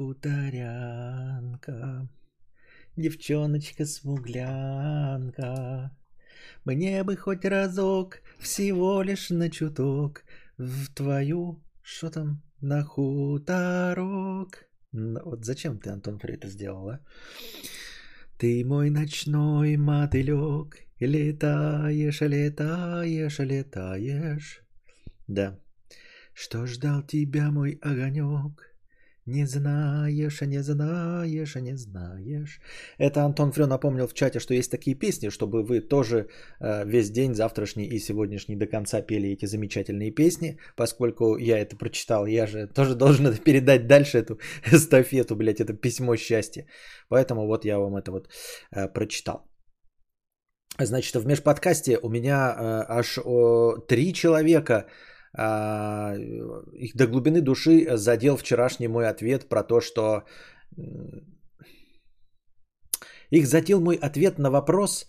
Хуторянка, девчоночка-смуглянка, Мне бы хоть разок, всего лишь на чуток, В твою, что там, на хуторок. Ну, вот зачем ты, Антон, при это сделал, а? Ты мой ночной мотылек, летаешь, летаешь, летаешь. Да. Что ждал тебя мой огонек? Не знаешь, не знаешь, не знаешь. Это Антон Фрё напомнил в чате, что есть такие песни, чтобы вы тоже э, весь день, завтрашний и сегодняшний до конца пели эти замечательные песни, поскольку я это прочитал, я же тоже должен это передать дальше, эту эстафету, блядь, это письмо счастья. Поэтому вот я вам это вот э, прочитал. Значит, в межподкасте у меня э, аж три человека а, их до глубины души задел вчерашний мой ответ про то, что их задел мой ответ на вопрос,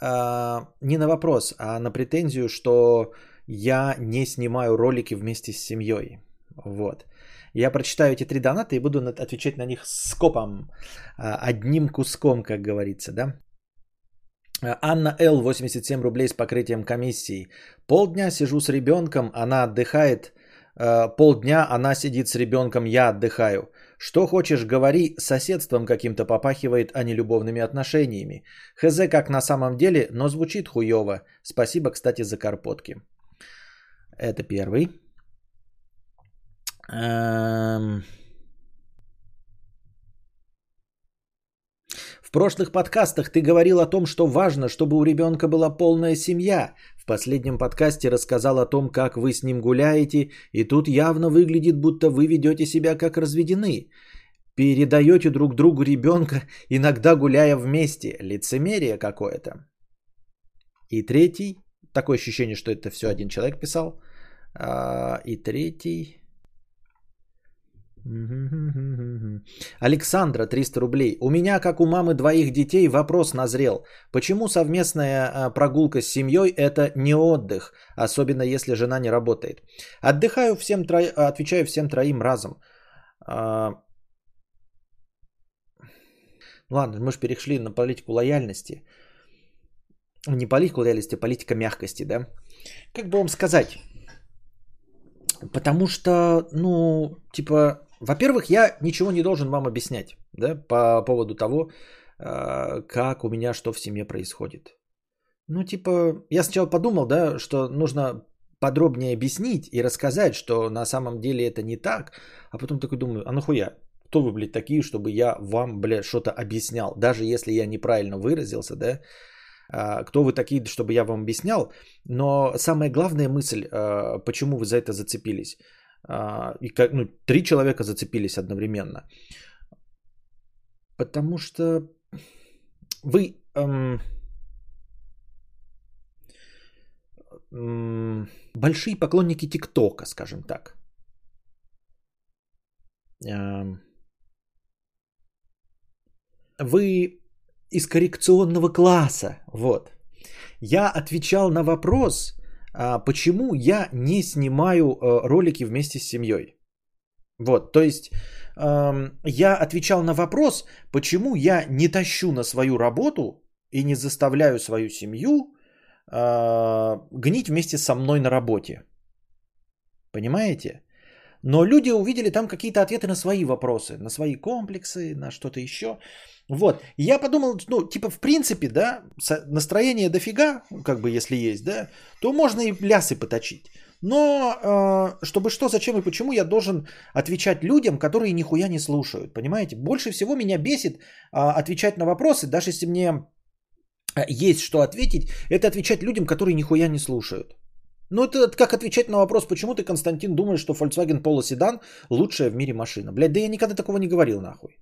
а, не на вопрос, а на претензию, что я не снимаю ролики вместе с семьей. Вот. Я прочитаю эти три доната и буду отвечать на них скопом, а, одним куском, как говорится, да. Анна Л. 87 рублей с покрытием комиссии. Полдня сижу с ребенком, она отдыхает. Э, полдня она сидит с ребенком, я отдыхаю. Что хочешь, говори, соседством каким-то попахивает, а не любовными отношениями. Хз как на самом деле, но звучит хуево. Спасибо, кстати, за карпотки. Это первый. Эм... прошлых подкастах ты говорил о том, что важно, чтобы у ребенка была полная семья. В последнем подкасте рассказал о том, как вы с ним гуляете, и тут явно выглядит, будто вы ведете себя как разведены. Передаете друг другу ребенка, иногда гуляя вместе. Лицемерие какое-то. И третий, такое ощущение, что это все один человек писал. А, и третий, Александра, 300 рублей. У меня, как у мамы двоих детей, вопрос назрел. Почему совместная а, прогулка с семьей – это не отдых, особенно если жена не работает? Отдыхаю всем тро... отвечаю всем троим разом. А... Ладно, мы же перешли на политику лояльности. Не политику лояльности, а политика мягкости, да? Как бы вам сказать? Потому что, ну, типа, во-первых, я ничего не должен вам объяснять да, по поводу того, а, как у меня что в семье происходит. Ну, типа, я сначала подумал, да, что нужно подробнее объяснить и рассказать, что на самом деле это не так, а потом такой думаю, а нахуя? Кто вы, блядь, такие, чтобы я вам, блядь, что-то объяснял? Даже если я неправильно выразился, да, а, кто вы такие, чтобы я вам объяснял? Но самая главная мысль, а, почему вы за это зацепились – и как, ну, три человека зацепились одновременно. Потому что вы эм, эм, большие поклонники ТикТока, скажем так. Эм, вы из коррекционного класса. Вот. Я отвечал на вопрос, а, почему я не снимаю э, ролики вместе с семьей. Вот, то есть я отвечал на вопрос, почему я не тащу на свою работу и не заставляю свою семью а, гнить вместе со мной на работе. Понимаете? Но люди увидели там какие-то ответы на свои вопросы, на свои комплексы, на что-то еще. Вот. я подумал, ну, типа, в принципе, да, настроение дофига, как бы, если есть, да, то можно и лясы поточить. Но э, чтобы что, зачем и почему я должен отвечать людям, которые нихуя не слушают, понимаете? Больше всего меня бесит э, отвечать на вопросы, даже если мне есть что ответить, это отвечать людям, которые нихуя не слушают. Ну, это как отвечать на вопрос, почему ты, Константин, думаешь, что Volkswagen Polo Sedan лучшая в мире машина. Блядь, да я никогда такого не говорил, нахуй.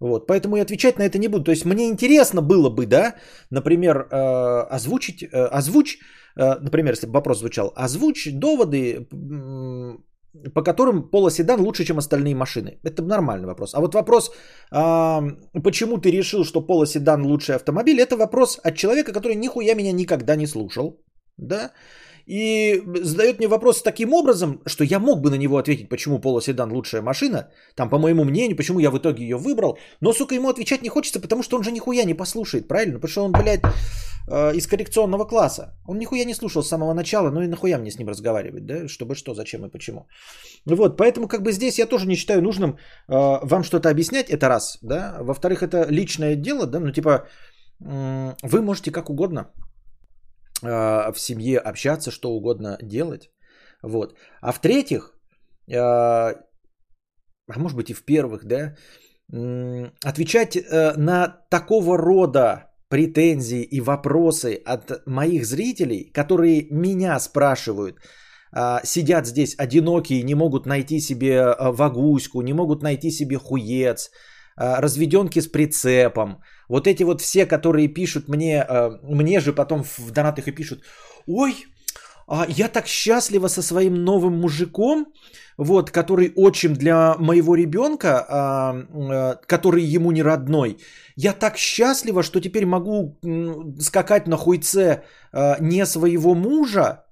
Вот, поэтому и отвечать на это не буду. То есть мне интересно было бы, да, например, э, озвучить, э, озвучь, э, например, если бы вопрос звучал, озвучь доводы, по которым полоседан лучше, чем остальные машины. Это нормальный вопрос. А вот вопрос, почему ты решил, что полоседан лучший автомобиль, это вопрос от человека, который нихуя меня никогда не слушал, да, и задает мне вопрос таким образом, что я мог бы на него ответить, почему Polo Седан лучшая машина, там, по моему мнению, почему я в итоге ее выбрал, но, сука, ему отвечать не хочется, потому что он же нихуя не послушает, правильно? Потому что он, блядь, э, из коррекционного класса. Он нихуя не слушал с самого начала, ну и нахуя мне с ним разговаривать, да? Чтобы что, зачем и почему. Вот, поэтому как бы здесь я тоже не считаю нужным э, вам что-то объяснять, это раз, да? Во-вторых, это личное дело, да? Ну, типа, вы можете как угодно в семье общаться, что угодно делать. Вот. А в-третьих, э, а может быть и в первых, да, отвечать э, на такого рода претензии и вопросы от моих зрителей, которые меня спрашивают, сидят здесь одинокие, не могут найти себе вагуську, не могут найти себе хуец, разведенки с прицепом. Вот эти вот все, которые пишут мне, мне же потом в донатах и пишут, ой, я так счастлива со своим новым мужиком, вот, который отчим для моего ребенка, который ему не родной. Я так счастлива, что теперь могу скакать на хуйце не своего мужа,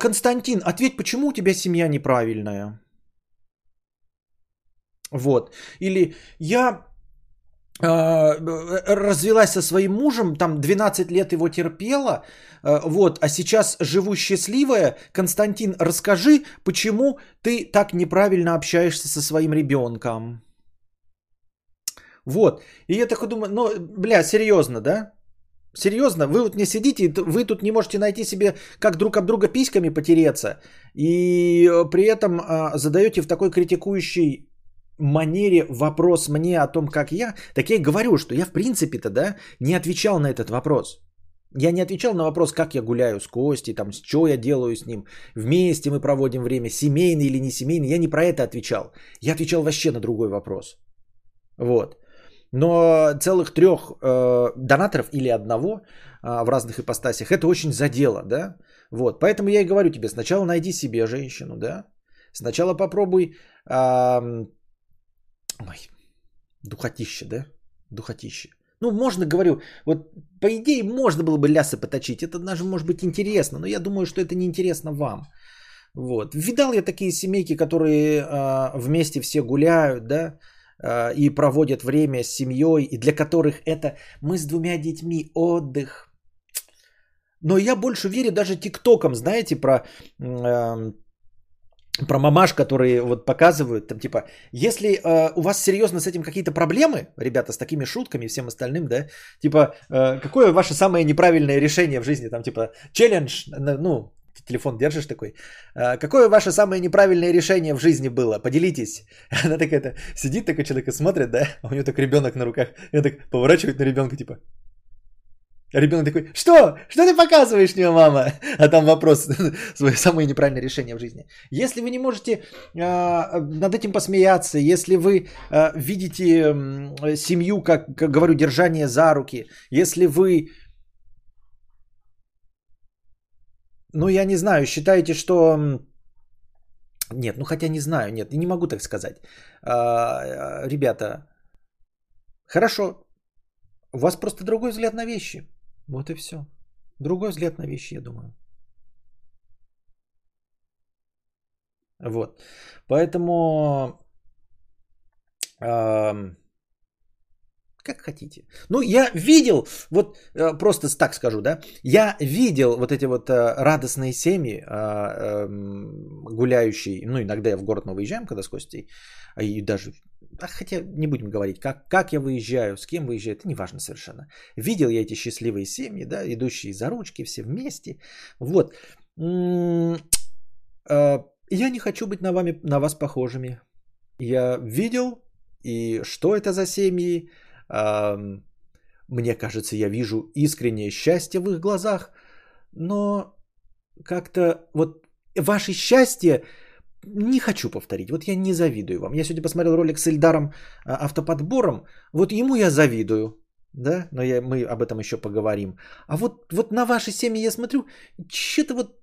Константин, ответь, почему у тебя семья неправильная? Вот. Или я э, развелась со своим мужем, там 12 лет его терпела, э, вот, а сейчас живу счастливая. Константин, расскажи, почему ты так неправильно общаешься со своим ребенком? Вот. И я такой думаю, ну, бля, серьезно, да? Серьезно, вы вот не сидите, вы тут не можете найти себе, как друг об друга письками потереться, и э, при этом а, задаете в такой критикующей манере вопрос мне о том, как я, так я и говорю, что я в принципе-то, да, не отвечал на этот вопрос. Я не отвечал на вопрос, как я гуляю с Костей, там, что я делаю с ним, вместе мы проводим время, семейный или не семейный, я не про это отвечал. Я отвечал вообще на другой вопрос. Вот. Но целых трех э, донаторов или одного э, в разных ипостасях это очень задело, да? Вот, поэтому я и говорю тебе, сначала найди себе женщину, да? Сначала попробуй... ой, духотище, да? Духотище. Ну, можно, говорю, вот по идее можно было бы лясы поточить. Это даже может быть интересно, но я думаю, что это не интересно вам. Вот. Видал я такие семейки, которые э, вместе все гуляют, да, Э, и проводят время с семьей, и для которых это мы с двумя детьми, отдых. Но я больше верю даже тиктокам, знаете, про, э, про мамаш, которые вот показывают, там типа, если э, у вас серьезно с этим какие-то проблемы, ребята, с такими шутками и всем остальным, да, типа, э, какое ваше самое неправильное решение в жизни, там типа, челлендж, ну, телефон держишь такой. «А, какое ваше самое неправильное решение в жизни было? Поделитесь. Она такая-то сидит, такой человек и смотрит, да, а у нее так ребенок на руках. И так поворачивает на ребенка, типа, ребенок такой, что? Что ты показываешь мне, мама? А там вопрос, свое самое неправильное решение в жизни. Если вы не можете э, над этим посмеяться, если вы э, видите э, семью, как, как говорю, держание за руки, если вы ну, я не знаю, считаете, что... Нет, ну хотя не знаю, нет, не могу так сказать. А, ребята, хорошо, у вас просто другой взгляд на вещи. Вот и все. Другой взгляд на вещи, я думаю. Вот. Поэтому... Э, как хотите. Ну, я видел, вот э, просто так скажу, да, я видел вот эти вот э, радостные семьи, э, эм, гуляющие, ну, иногда я в город мы выезжаем, когда с Костей, а и даже, а хотя не будем говорить, как, как я выезжаю, с кем выезжаю, это не важно совершенно. Видел я эти счастливые семьи, да, идущие за ручки, все вместе, вот. Я не хочу быть на, вами, на вас похожими. Я видел, и что это за семьи, мне кажется, я вижу искреннее счастье в их глазах, но как-то вот ваше счастье не хочу повторить. Вот я не завидую вам. Я сегодня посмотрел ролик с Эльдаром а, автоподбором. Вот ему я завидую. Да, но я, мы об этом еще поговорим. А вот, вот на ваши семьи я смотрю, что-то вот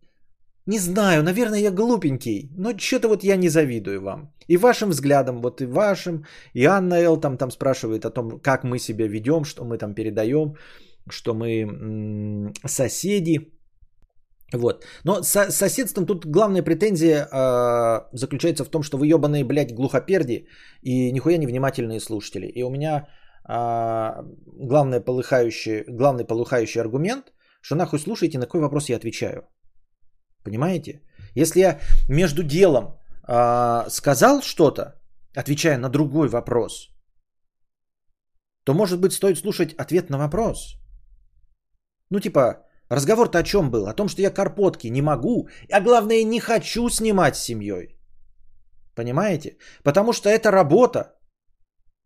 не знаю, наверное, я глупенький, но что-то вот я не завидую вам. И вашим взглядом, вот и вашим, и Анна Эл там, там спрашивает о том, как мы себя ведем, что мы там передаем, что мы м- соседи. Вот. Но с соседством тут главная претензия э, заключается в том, что вы ебаные, блядь, глухоперди и нихуя не внимательные слушатели. И у меня э, главный, полыхающий, главный полыхающий аргумент, что нахуй слушаете, на какой вопрос я отвечаю. Понимаете? Если я между делом э, сказал что-то, отвечая на другой вопрос, то, может быть, стоит слушать ответ на вопрос. Ну, типа, разговор-то о чем был? О том, что я карпотки не могу, а главное, не хочу снимать с семьей. Понимаете? Потому что это работа.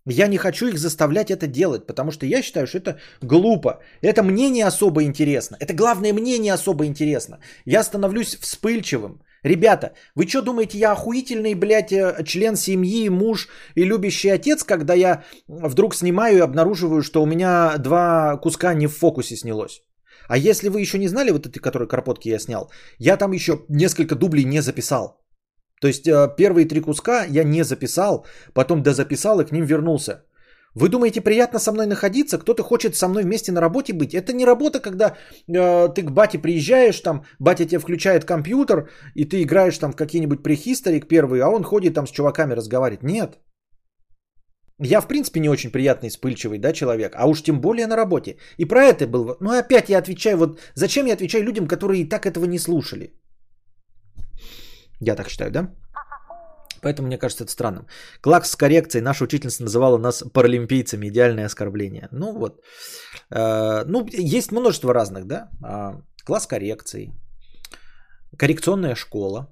Я не хочу их заставлять это делать, потому что я считаю, что это глупо. Это мне не особо интересно. Это главное мне не особо интересно. Я становлюсь вспыльчивым. Ребята, вы что думаете, я охуительный, блядь, э, член семьи, муж и любящий отец, когда я вдруг снимаю и обнаруживаю, что у меня два куска не в фокусе снялось? А если вы еще не знали, вот эти, которые карпотки я снял, я там еще несколько дублей не записал. То есть э, первые три куска я не записал, потом дозаписал и к ним вернулся. Вы думаете, приятно со мной находиться? Кто-то хочет со мной вместе на работе быть? Это не работа, когда э, ты к бате приезжаешь, там батя тебе включает компьютер, и ты играешь там в какие-нибудь прехисторик первый, а он ходит там с чуваками разговаривает. Нет. Я, в принципе, не очень приятный, вспыльчивый, да, человек, а уж тем более на работе. И про это был... Ну, опять я отвечаю, вот зачем я отвечаю людям, которые и так этого не слушали? Я так считаю, да? Поэтому мне кажется это странным. Клакс с коррекцией. Наша учительница называла нас паралимпийцами. Идеальное оскорбление. Ну вот. Э, ну, есть множество разных, да? Э, класс коррекции. Коррекционная школа.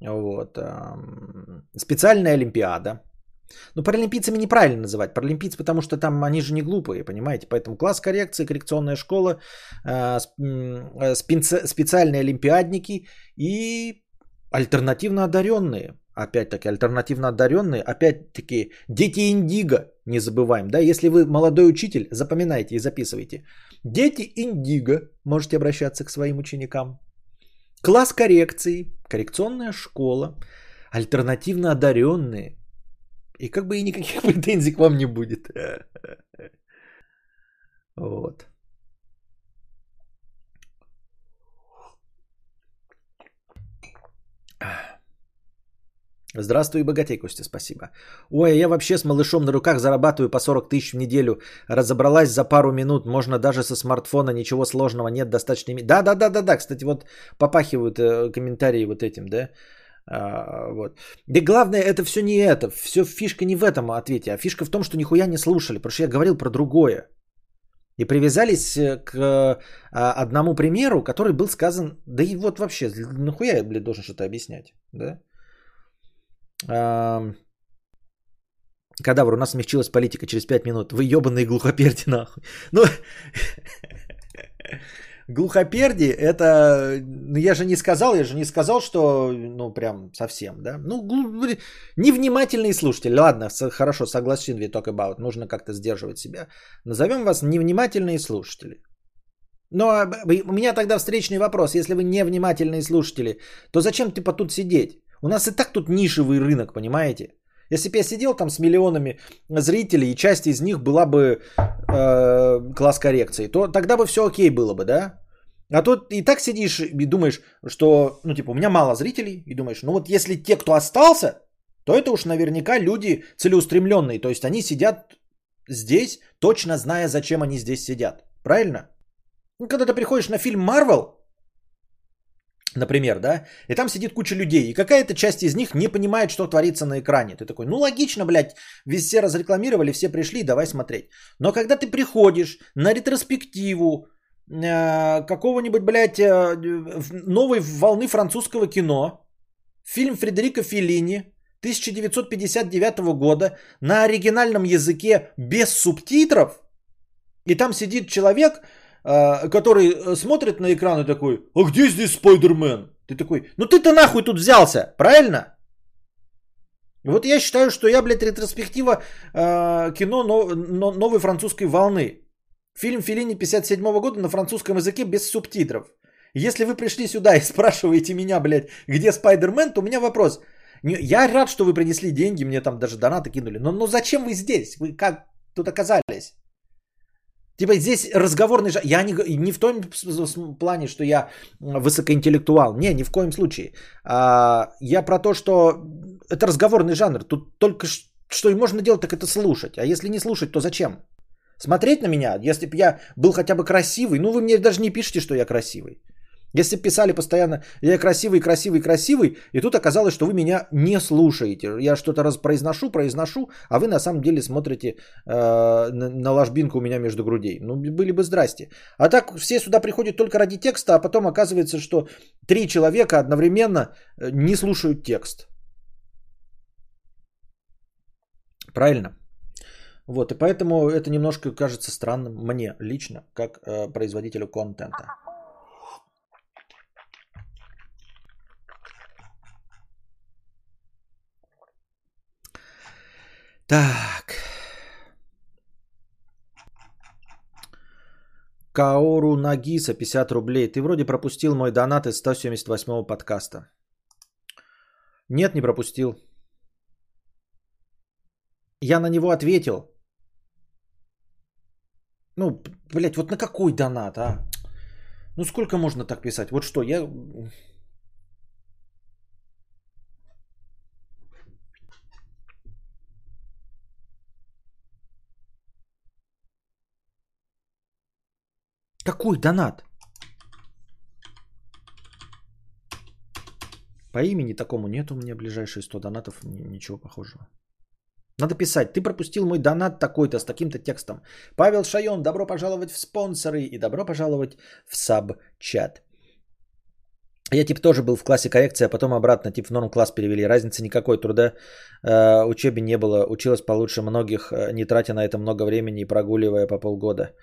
Вот. Э, специальная олимпиада. Ну, паралимпийцами неправильно называть. Паралимпийцы, потому что там они же не глупые, понимаете? Поэтому класс коррекции, коррекционная школа, э, э, специальные олимпиадники и альтернативно одаренные опять-таки, альтернативно одаренные, опять-таки, дети индиго, не забываем, да, если вы молодой учитель, запоминайте и записывайте. Дети индиго, можете обращаться к своим ученикам. Класс коррекции, коррекционная школа, альтернативно одаренные. И как бы и никаких претензий к вам не будет. Вот. Здравствуй, богатей, Костя, спасибо. Ой, я вообще с малышом на руках зарабатываю по 40 тысяч в неделю. Разобралась за пару минут, можно даже со смартфона, ничего сложного нет, достаточно... Да, да, да, да, да, кстати, вот попахивают э, комментарии вот этим, да. А, вот. Да главное, это все не это, все фишка не в этом ответе, а фишка в том, что нихуя не слушали, потому что я говорил про другое. И привязались э, к а, одному примеру, который был сказан, да и вот вообще, нахуя я, блядь, должен что-то объяснять, да? Кадавр, у нас смягчилась политика через 5 минут. Вы ебаные глухоперди нахуй. Ну, глухоперди это... Ну, я же не сказал, я же не сказал, что, ну, прям совсем, да. Ну, невнимательный слушатель. Ладно, хорошо, согласен, we talk about. Нужно как-то сдерживать себя. Назовем вас невнимательные слушатели. Но а, у меня тогда встречный вопрос. Если вы невнимательные слушатели, то зачем ты по тут сидеть? У нас и так тут нишевый рынок, понимаете? Если бы я сидел там с миллионами зрителей, и часть из них была бы э, класс коррекции, то тогда бы все окей было бы, да? А тут и так сидишь и думаешь, что, ну, типа, у меня мало зрителей, и думаешь, ну вот если те, кто остался, то это уж наверняка люди целеустремленные, то есть они сидят здесь, точно зная, зачем они здесь сидят. Правильно? Ну, когда ты приходишь на фильм Марвел, Например, да, и там сидит куча людей, и какая-то часть из них не понимает, что творится на экране. Ты такой, ну логично, блядь, все разрекламировали, все пришли, давай смотреть. Но когда ты приходишь на ретроспективу э, какого-нибудь, блядь, э, новой волны французского кино, фильм Фредерика Феллини 1959 года на оригинальном языке без субтитров, и там сидит человек, который э, смотрит на экран и такой, а где здесь Спайдермен? Ты такой, ну ты-то нахуй тут взялся, правильно? Вот я считаю, что я, блядь, ретроспектива э, кино но, но, новой французской волны. Фильм Филини 57 года на французском языке без субтитров. Если вы пришли сюда и спрашиваете меня, блядь, где Спайдермен, то у меня вопрос. Я рад, что вы принесли деньги, мне там даже донаты кинули. Но, но зачем вы здесь? Вы как тут оказались? Типа здесь разговорный жанр. Я не, не в том плане, что я высокоинтеллектуал. Не, ни в коем случае. А, я про то, что это разговорный жанр. Тут только что и можно делать, так это слушать. А если не слушать, то зачем? Смотреть на меня, если бы я был хотя бы красивый, ну вы мне даже не пишете, что я красивый. Если писали постоянно, я красивый, красивый, красивый, и тут оказалось, что вы меня не слушаете. Я что-то произношу, произношу, а вы на самом деле смотрите э, на, на ложбинку у меня между грудей. Ну, были бы здрасте. А так все сюда приходят только ради текста, а потом оказывается, что три человека одновременно э, не слушают текст. Правильно? Вот, и поэтому это немножко кажется странным мне лично, как э, производителю контента. Так. Каору Нагиса, 50 рублей. Ты вроде пропустил мой донат из 178 подкаста. Нет, не пропустил. Я на него ответил. Ну, блядь, вот на какой донат, а? Ну, сколько можно так писать? Вот что, я... Какой донат? По имени такому нет у меня ближайшие 100 донатов, ничего похожего. Надо писать, ты пропустил мой донат такой-то с таким-то текстом. Павел Шайон, добро пожаловать в спонсоры и добро пожаловать в саб-чат. Я тип тоже был в классе коррекции, а потом обратно тип в норм класс перевели. Разницы никакой, труда э, учебе не было. Училась получше многих, э, не тратя на это много времени и прогуливая по полгода.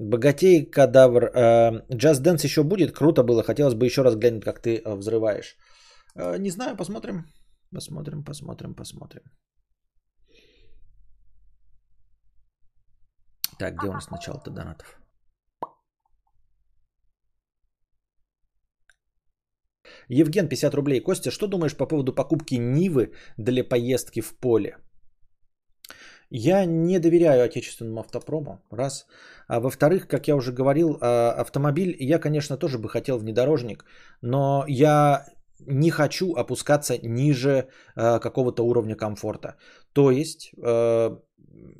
Богатей, кадавр. Э, Just Dance еще будет? Круто было. Хотелось бы еще раз глянуть, как ты э, взрываешь. Э, не знаю, посмотрим. Посмотрим, посмотрим, посмотрим. Так, где у нас начало-то донатов? Евген, 50 рублей. Костя, что думаешь по поводу покупки Нивы для поездки в поле? Я не доверяю отечественному автопрому, раз. А во-вторых, как я уже говорил, а, автомобиль, я, конечно, тоже бы хотел внедорожник, но я не хочу опускаться ниже э, какого-то уровня комфорта. То есть, э,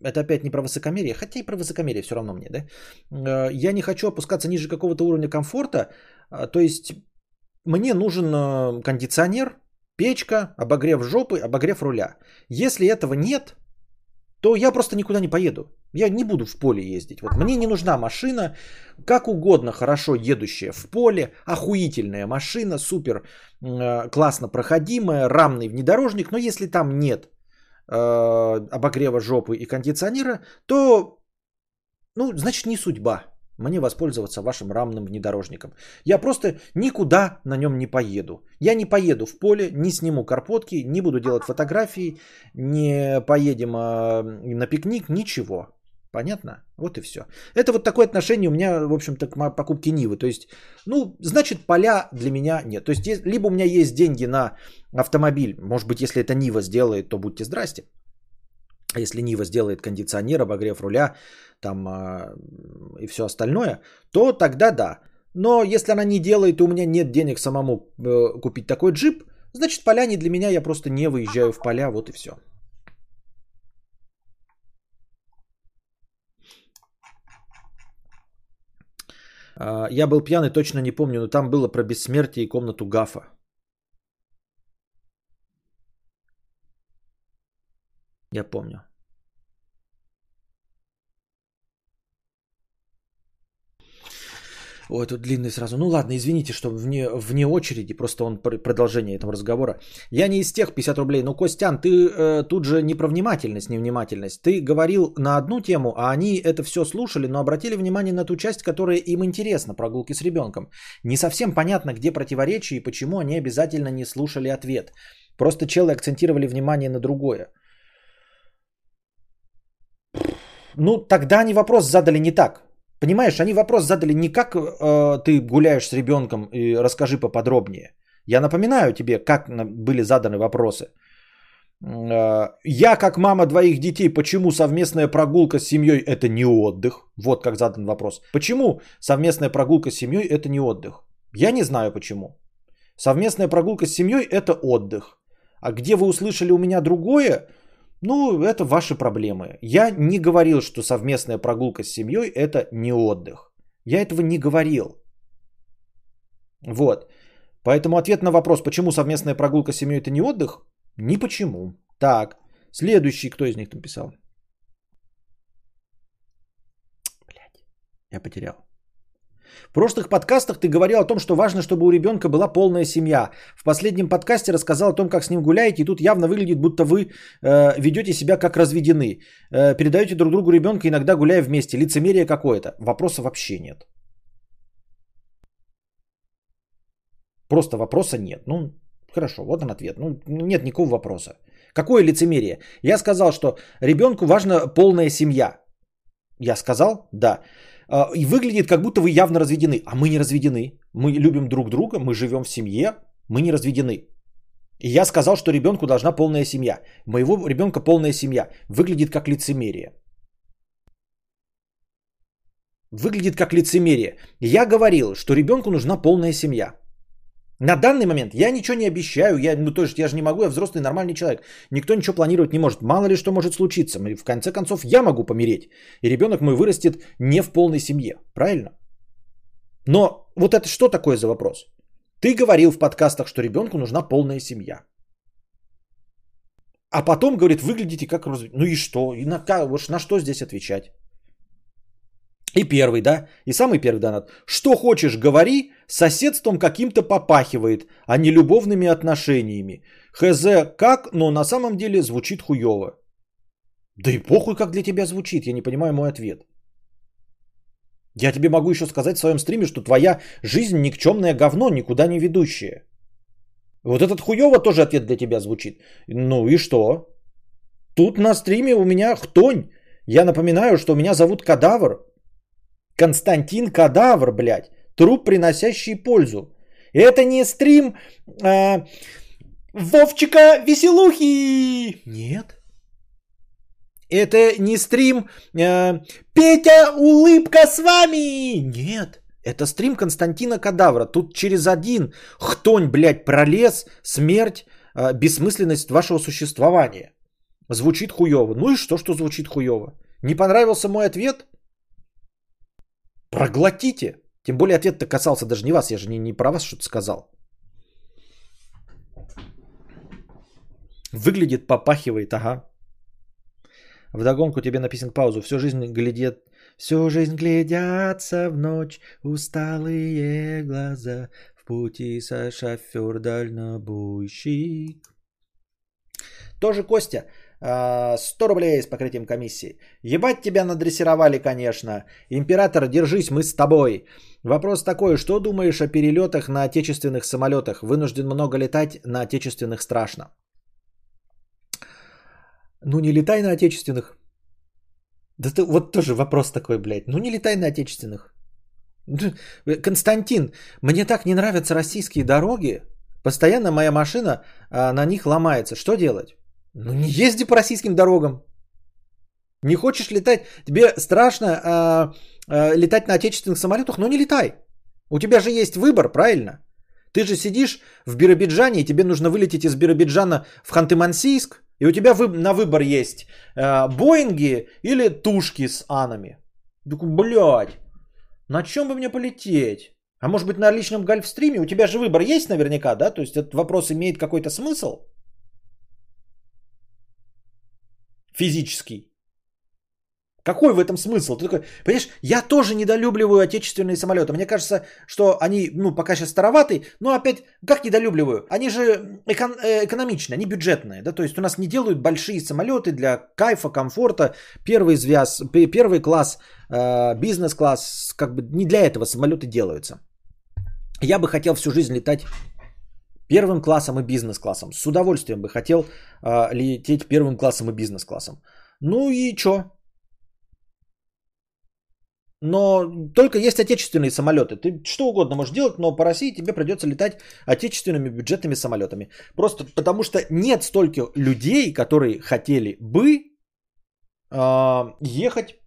это опять не про высокомерие, хотя и про высокомерие все равно мне, да? Я не хочу опускаться ниже какого-то уровня комфорта, то есть, мне нужен кондиционер, печка, обогрев жопы, обогрев руля. Если этого нет, то я просто никуда не поеду. Я не буду в поле ездить. Вот мне не нужна машина, как угодно хорошо едущая в поле, охуительная машина, супер э, классно проходимая, рамный внедорожник, но если там нет э, обогрева жопы и кондиционера, то, ну, значит, не судьба мне воспользоваться вашим рамным внедорожником. Я просто никуда на нем не поеду. Я не поеду в поле, не сниму карпотки, не буду делать фотографии, не поедем э, на пикник, ничего. Понятно? Вот и все. Это вот такое отношение у меня, в общем-то, к покупке Нивы. То есть, ну, значит, поля для меня нет. То есть, либо у меня есть деньги на автомобиль, может быть, если это Нива сделает, то будьте здрасте. А если Нива сделает кондиционер, обогрев руля там, а, и все остальное, то тогда да. Но если она не делает, и у меня нет денег самому э, купить такой джип, значит поля не для меня, я просто не выезжаю в поля, вот и все. А, я был пьяный, точно не помню, но там было про бессмертие и комнату Гафа. Я помню. Ой, тут длинный сразу. Ну ладно, извините, что вне, вне очереди, просто он продолжение этого разговора. Я не из тех 50 рублей, но, Костян, ты э, тут же не про внимательность, невнимательность. Ты говорил на одну тему, а они это все слушали, но обратили внимание на ту часть, которая им интересна, прогулки с ребенком. Не совсем понятно, где противоречие и почему они обязательно не слушали ответ. Просто челы акцентировали внимание на другое. Ну, тогда они вопрос задали не так. Понимаешь, они вопрос задали не как э, ты гуляешь с ребенком и расскажи поподробнее. Я напоминаю тебе, как были заданы вопросы. Э, я, как мама двоих детей, почему совместная прогулка с семьей это не отдых? Вот как задан вопрос. Почему совместная прогулка с семьей это не отдых? Я не знаю почему. Совместная прогулка с семьей это отдых. А где вы услышали у меня другое, ну, это ваши проблемы. Я не говорил, что совместная прогулка с семьей это не отдых. Я этого не говорил. Вот. Поэтому ответ на вопрос, почему совместная прогулка с семьей это не отдых, ни почему. Так, следующий, кто из них там писал? Блять, я потерял. В прошлых подкастах ты говорил о том, что важно, чтобы у ребенка была полная семья. В последнем подкасте рассказал о том, как с ним гуляете, и тут явно выглядит, будто вы э, ведете себя как разведены. Э, передаете друг другу ребенка, иногда гуляя вместе. Лицемерие какое-то. Вопроса вообще нет. Просто вопроса нет. Ну, хорошо, вот он ответ. Ну, нет никакого вопроса. Какое лицемерие? Я сказал, что ребенку важна полная семья. Я сказал? Да. А, и выглядит, как будто вы явно разведены. А мы не разведены. Мы любим друг друга, мы живем в семье, мы не разведены. И я сказал, что ребенку должна полная семья. Моего ребенка полная семья. Выглядит как лицемерие. Выглядит как лицемерие. Я говорил, что ребенку нужна полная семья. На данный момент я ничего не обещаю, я, ну то есть я же не могу, я взрослый нормальный человек. Никто ничего планировать не может. Мало ли что может случиться. В конце концов я могу помереть. И ребенок мой вырастет не в полной семье. Правильно? Но вот это что такое за вопрос? Ты говорил в подкастах, что ребенку нужна полная семья. А потом, говорит, выглядите как... Ну и что? И на, на что здесь отвечать? И первый, да, и самый первый донат. Что хочешь, говори, соседством каким-то попахивает, а не любовными отношениями. Хз как, но на самом деле звучит хуево. Да и похуй, как для тебя звучит, я не понимаю мой ответ. Я тебе могу еще сказать в своем стриме, что твоя жизнь никчемное говно, никуда не ведущее. Вот этот хуево тоже ответ для тебя звучит. Ну и что? Тут на стриме у меня хтонь. Я напоминаю, что меня зовут Кадавр. Константин Кадавр, блядь. Труп, приносящий пользу. Это не стрим а, Вовчика Веселухи. Нет. Это не стрим а, Петя Улыбка с вами. Нет. Это стрим Константина Кадавра. Тут через один хтонь, блядь, пролез, смерть, а, бессмысленность вашего существования. Звучит хуево. Ну и что, что звучит хуево? Не понравился мой ответ? Проглотите. Тем более ответ-то касался даже не вас, я же не, не про вас что-то сказал. Выглядит, попахивает, ага. Вдогонку тебе написан паузу. Всю жизнь глядят, всю жизнь глядятся в ночь усталые глаза. В пути со шофер дальнобойщик. Тоже Костя. 100 рублей с покрытием комиссии. Ебать тебя надрессировали, конечно. Император, держись, мы с тобой. Вопрос такой, что думаешь о перелетах на отечественных самолетах? Вынужден много летать, на отечественных страшно. Ну не летай на отечественных. Да ты, вот тоже вопрос такой, блядь. Ну не летай на отечественных. Константин, мне так не нравятся российские дороги. Постоянно моя машина а, на них ломается. Что делать? Ну не езди по российским дорогам. Не хочешь летать, тебе страшно а, а, летать на отечественных самолетах, но не летай. У тебя же есть выбор, правильно? Ты же сидишь в Биробиджане, и тебе нужно вылететь из Биробиджана в Ханты-Мансийск, и у тебя вы, на выбор есть э, Боинги или тушки с анами. Такой, блядь, на чем бы мне полететь? А может быть на личном гольфстриме? У тебя же выбор есть наверняка, да? То есть этот вопрос имеет какой-то смысл? Физический. Какой в этом смысл? Ты такой, понимаешь, я тоже недолюбливаю отечественные самолеты. Мне кажется, что они, ну, пока сейчас староваты, но опять, как недолюбливаю? Они же экон- э, экономичные, они бюджетные, да, то есть у нас не делают большие самолеты для кайфа, комфорта, первый звяз, первый класс, э, бизнес-класс, как бы не для этого самолеты делаются. Я бы хотел всю жизнь летать Первым классом и бизнес-классом. С удовольствием бы хотел э, лететь первым классом и бизнес-классом. Ну и чё? но только есть отечественные самолеты. Ты что угодно можешь делать, но по России тебе придется летать отечественными бюджетными самолетами. Просто потому что нет столько людей, которые хотели бы э, ехать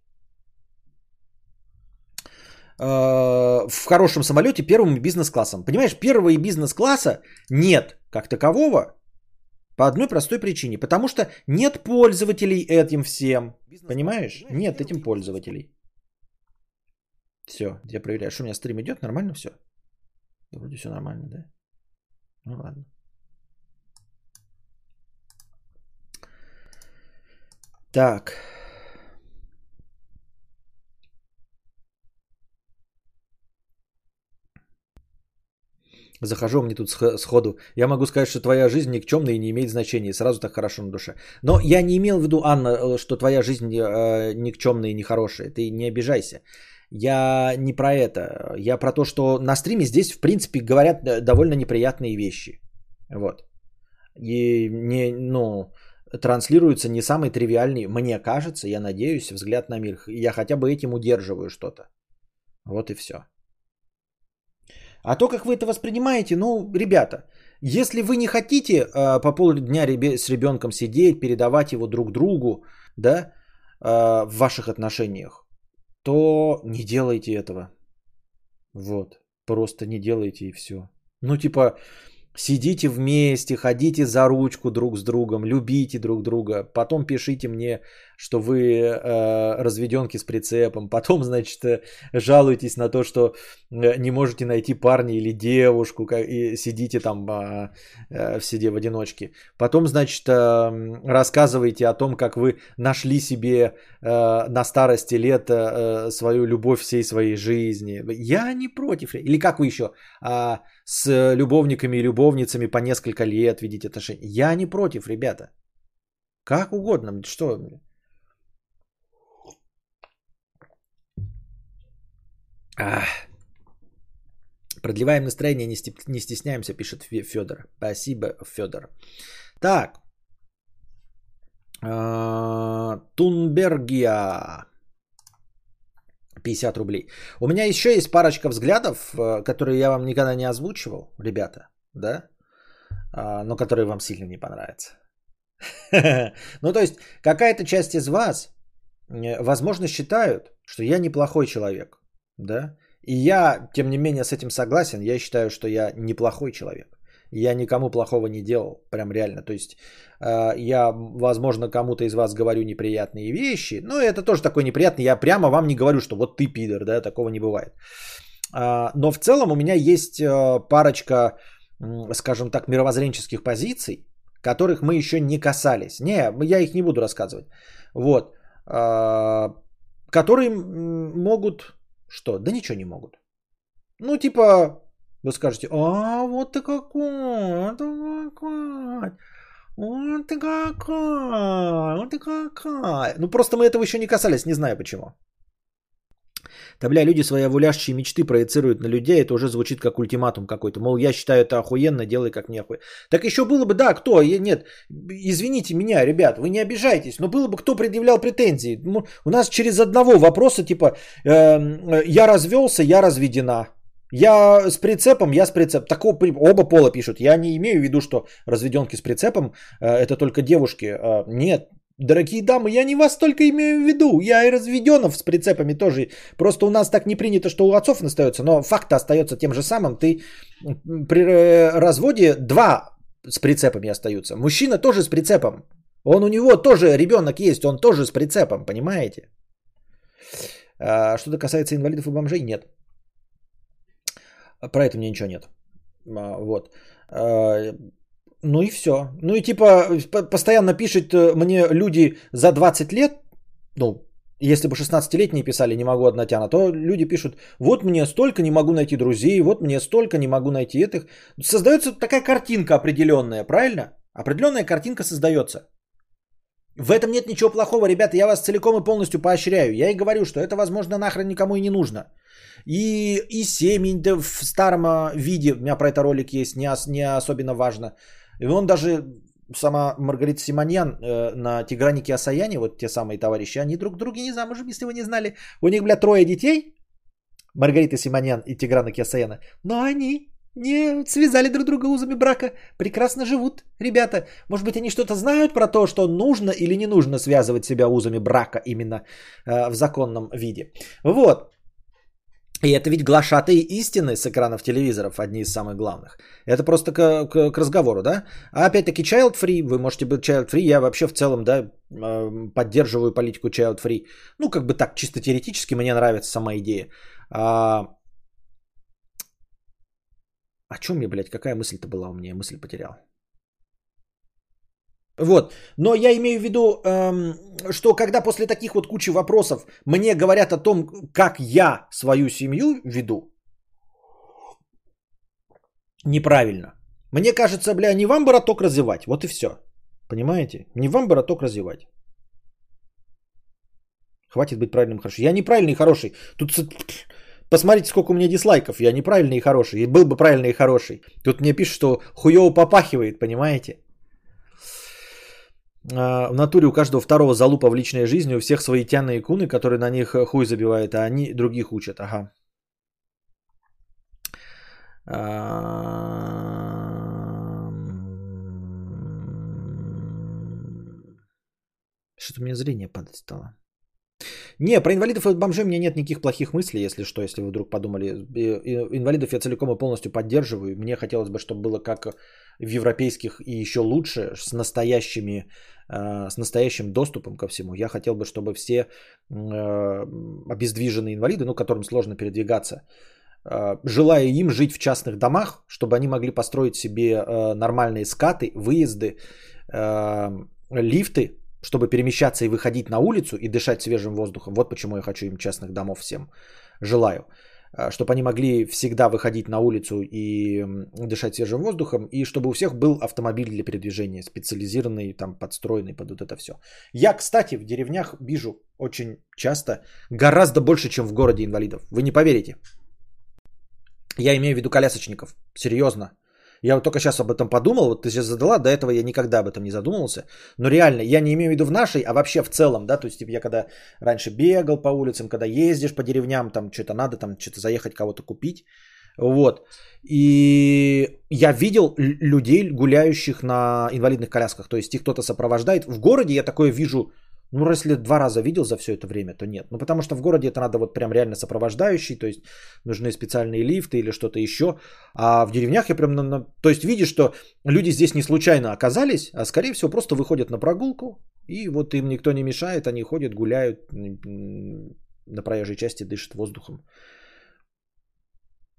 в хорошем самолете первым бизнес-классом. Понимаешь, первого и бизнес-класса нет как такового по одной простой причине. Потому что нет пользователей этим всем. Понимаешь? Нет этим пользователей. Все, я проверяю. Что у меня стрим идет? Нормально все? вроде все нормально, да? Ну ладно. Так. Захожу мне тут сходу. Я могу сказать, что твоя жизнь никчемная и не имеет значения. Сразу так хорошо на душе. Но я не имел в виду, Анна, э, что твоя жизнь э, никчемная и нехорошая. Ты не обижайся. Я не про это. Я про то, что на стриме здесь, в принципе, говорят э, довольно неприятные вещи. Вот. И не, ну, транслируется не самый тривиальный, мне кажется, я надеюсь, взгляд на мир. Я хотя бы этим удерживаю что-то. Вот и все. А то, как вы это воспринимаете, ну, ребята, если вы не хотите э, по полдня с ребенком сидеть, передавать его друг другу, да, э, в ваших отношениях, то не делайте этого. Вот. Просто не делайте и все. Ну, типа, Сидите вместе, ходите за ручку друг с другом, любите друг друга. Потом пишите мне, что вы э, разведенки с прицепом. Потом, значит, э, жалуетесь на то, что э, не можете найти парня или девушку и сидите там э, э, в сиде в одиночке. Потом, значит, э, рассказываете о том, как вы нашли себе э, на старости лет э, свою любовь всей своей жизни. Я не против. Или как вы еще? Э, с любовниками и любовницами по несколько лет видеть отношения. Я не против, ребята. Как угодно. Что? Ах. Продлеваем настроение, не стесняемся, пишет Федор. Спасибо, Федор. Так. А, Тунбергия. 50 рублей. У меня еще есть парочка взглядов, э, которые я вам никогда не озвучивал, ребята, да, а, но которые вам сильно не понравятся. Ну, то есть, какая-то часть из вас, э, возможно, считают, что я неплохой человек, да, и я, тем не менее, с этим согласен. Я считаю, что я неплохой человек. Я никому плохого не делал, прям реально. То есть э, я, возможно, кому-то из вас говорю неприятные вещи, но это тоже такой неприятный. Я прямо вам не говорю, что вот ты пидор, да, такого не бывает. А, но в целом у меня есть э, парочка, скажем так, мировоззренческих позиций, которых мы еще не касались. Не, я их не буду рассказывать. Вот. А, которые могут... Что? Да ничего не могут. Ну, типа, вы скажете, а вот ты какой, вот ты какой, вот ты какой, вот ты какой. Ну просто мы этого еще не касались, не знаю почему. Да бля, люди свои овулящие мечты проецируют на людей, это уже звучит как ультиматум какой-то. Мол, я считаю это охуенно, делай как мне охуенно. Так еще было бы, да, кто? Нет, извините меня, ребят, вы не обижайтесь, но было бы кто предъявлял претензии. У нас через одного вопроса типа э, я развелся, я разведена. Я с прицепом, я с прицепом. Так оба пола пишут. Я не имею в виду, что разведенки с прицепом э, это только девушки. Э, нет, дорогие дамы, я не вас только имею в виду. Я и разведенов с прицепами тоже. Просто у нас так не принято, что у отцов остается. Но факт остается тем же самым. Ты при э, разводе два с прицепами остаются. Мужчина тоже с прицепом. Он у него тоже ребенок есть, он тоже с прицепом, понимаете? А, что-то касается инвалидов и бомжей, нет. Про это мне ничего нет. А, вот. А, ну и все. Ну и типа постоянно пишут э, мне люди за 20 лет, ну, если бы 16-летние писали, не могу одна тяна, то люди пишут, вот мне столько не могу найти друзей, вот мне столько не могу найти этих. Создается такая картинка определенная, правильно? Определенная картинка создается. В этом нет ничего плохого, ребята, я вас целиком и полностью поощряю. Я и говорю, что это, возможно, нахрен никому и не нужно. И, и семень да, в старом виде, у меня про это ролик есть, не, не особенно важно. И он даже сама Маргарита Симоньян э, на Тигранике Асаяне, вот те самые товарищи, они друг друге не замужем, если вы не знали. У них, бля, трое детей, Маргарита Симоньян и Тиграна Киасаяна, но они не связали друг друга узами брака, прекрасно живут, ребята. Может быть, они что-то знают про то, что нужно или не нужно связывать себя узами брака именно э, в законном виде. Вот. И это ведь глашатые истины с экранов телевизоров, одни из самых главных. Это просто к, к, к разговору, да? А опять-таки child free, вы можете быть child free, я вообще в целом, да, э, поддерживаю политику child free. Ну, как бы так, чисто теоретически мне нравится сама идея. А, о чем мне, блядь, какая мысль-то была у меня? Мысль потерял. Вот, но я имею в виду, эм, что когда после таких вот кучи вопросов мне говорят о том, как я свою семью веду, неправильно. Мне кажется, бля, не вам бороток развивать, вот и все. Понимаете? Не вам бороток развивать. Хватит быть правильным и хорошим. Я неправильный и хороший. Тут Посмотрите, сколько у меня дизлайков. Я неправильный и хороший. И был бы правильный и хороший. Тут мне пишут, что хуево попахивает, понимаете? А, в натуре у каждого второго залупа в личной жизни, у всех свои тяные куны, которые на них хуй забивают, а они других учат. Ага. Что-то у меня зрение падать стало. Не, про инвалидов и бомжей у меня нет никаких плохих мыслей, если что, если вы вдруг подумали. Инвалидов я целиком и полностью поддерживаю. Мне хотелось бы, чтобы было как в европейских и еще лучше, с настоящими, э, с настоящим доступом ко всему. Я хотел бы, чтобы все э, обездвиженные инвалиды, ну, которым сложно передвигаться, э, желая им жить в частных домах, чтобы они могли построить себе нормальные скаты, выезды, лифты, чтобы перемещаться и выходить на улицу и дышать свежим воздухом. Вот почему я хочу им частных домов всем. Желаю. А, чтобы они могли всегда выходить на улицу и дышать свежим воздухом, и чтобы у всех был автомобиль для передвижения, специализированный, там, подстроенный под вот это все. Я, кстати, в деревнях вижу очень часто, гораздо больше, чем в городе инвалидов. Вы не поверите. Я имею в виду колясочников. Серьезно. Я вот только сейчас об этом подумал, вот ты сейчас задала, до этого я никогда об этом не задумывался. Но реально, я не имею в виду в нашей, а вообще в целом, да, то есть типа, я когда раньше бегал по улицам, когда ездишь по деревням, там что-то надо, там что-то заехать кого-то купить, вот. И я видел людей, гуляющих на инвалидных колясках, то есть их кто-то сопровождает. В городе я такое вижу ну, если два раза видел за все это время, то нет. Ну, потому что в городе это надо вот прям реально сопровождающий, то есть нужны специальные лифты или что-то еще. А в деревнях я прям, на, на... то есть видишь, что люди здесь не случайно оказались, а скорее всего просто выходят на прогулку, и вот им никто не мешает, они ходят, гуляют на проезжей части, дышат воздухом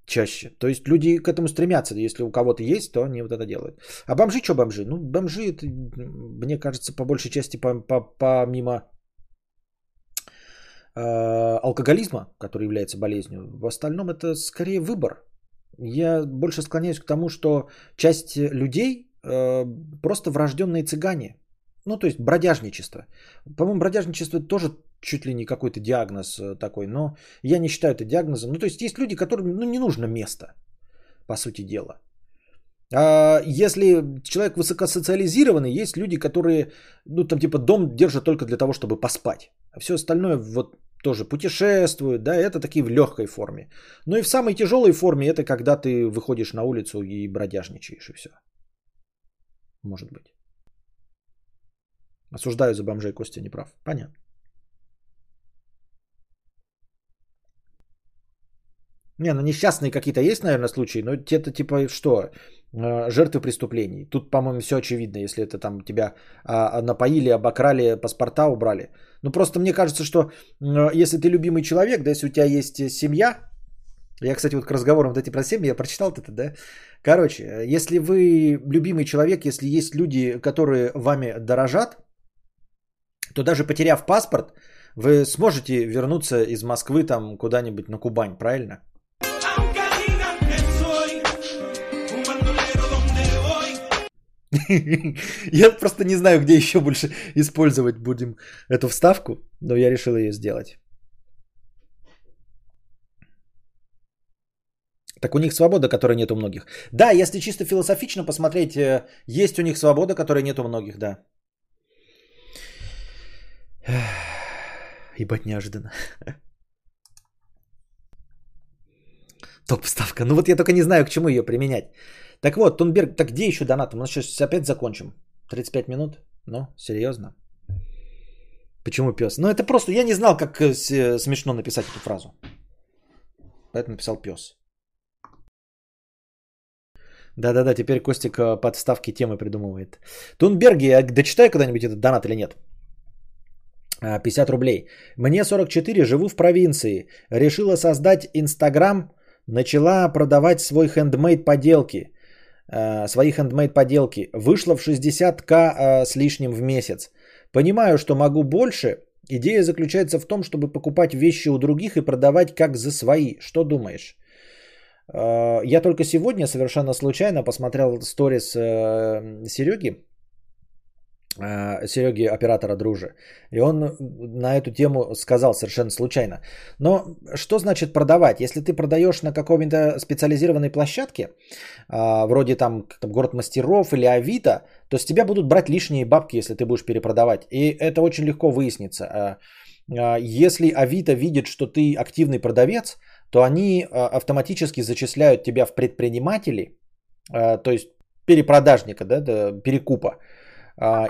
чаще. То есть люди к этому стремятся. Если у кого-то есть, то они вот это делают. А бомжи что бомжи? Ну, бомжи, это, мне кажется, по большей части помимо э, алкоголизма, который является болезнью, в остальном это скорее выбор. Я больше склоняюсь к тому, что часть людей э, просто врожденные цыгане. Ну, то есть бродяжничество. По-моему, бродяжничество тоже чуть ли не какой-то диагноз э, такой, но я не считаю это диагнозом. Ну, то есть есть люди, которым ну, не нужно место, по сути дела. А если человек высокосоциализированный, есть люди, которые, ну, там типа дом держат только для того, чтобы поспать. А все остальное вот тоже путешествуют, да, это такие в легкой форме. Но и в самой тяжелой форме это когда ты выходишь на улицу и бродяжничаешь, и все. Может быть. Осуждаю за бомжей, Костя не прав. Понятно. Не, ну несчастные какие-то есть, наверное, случаи, но это типа что? Э, жертвы преступлений. Тут, по-моему, все очевидно, если это там тебя а, напоили, обокрали, паспорта убрали. Ну просто мне кажется, что э, если ты любимый человек, да, если у тебя есть семья, я, кстати, вот к разговорам вот эти про семьи, я прочитал это, да. Короче, если вы любимый человек, если есть люди, которые вами дорожат, то даже потеряв паспорт, вы сможете вернуться из Москвы там куда-нибудь на Кубань, правильно? Я просто не знаю, где еще больше использовать будем эту вставку, но я решил ее сделать. Так у них свобода, которой нет у многих. Да, если чисто философично посмотреть, э, есть у них свобода, которой нет у многих, да. Ебать неожиданно. Топ-ставка. Ну вот я только не знаю, к чему ее применять. Так вот, Тунберг, так где еще донат? Мы сейчас опять закончим. 35 минут? Ну, серьезно? Почему пес? Ну это просто, я не знал, как э, э, смешно написать эту фразу. Поэтому написал пес. Да-да-да, теперь Костик э, подставки темы придумывает. Тунберги, я дочитаю когда-нибудь этот донат или нет? 50 рублей. Мне 44, живу в провинции. Решила создать Инстаграм, начала продавать свой хендмейд поделки. Свои хендмейд поделки. Вышла в 60к с лишним в месяц. Понимаю, что могу больше. Идея заключается в том, чтобы покупать вещи у других и продавать как за свои. Что думаешь? Э, я только сегодня совершенно случайно посмотрел сторис э, Сереги, э, Сереги оператора дружи. И он на эту тему сказал совершенно случайно. Но что значит продавать? Если ты продаешь на какой-то специализированной площадке, вроде там, там город мастеров или Авито, то с тебя будут брать лишние бабки, если ты будешь перепродавать. И это очень легко выяснится. А, если Авито видит, что ты активный продавец, то они автоматически зачисляют тебя в предприниматели, то есть перепродажника, да, перекупа,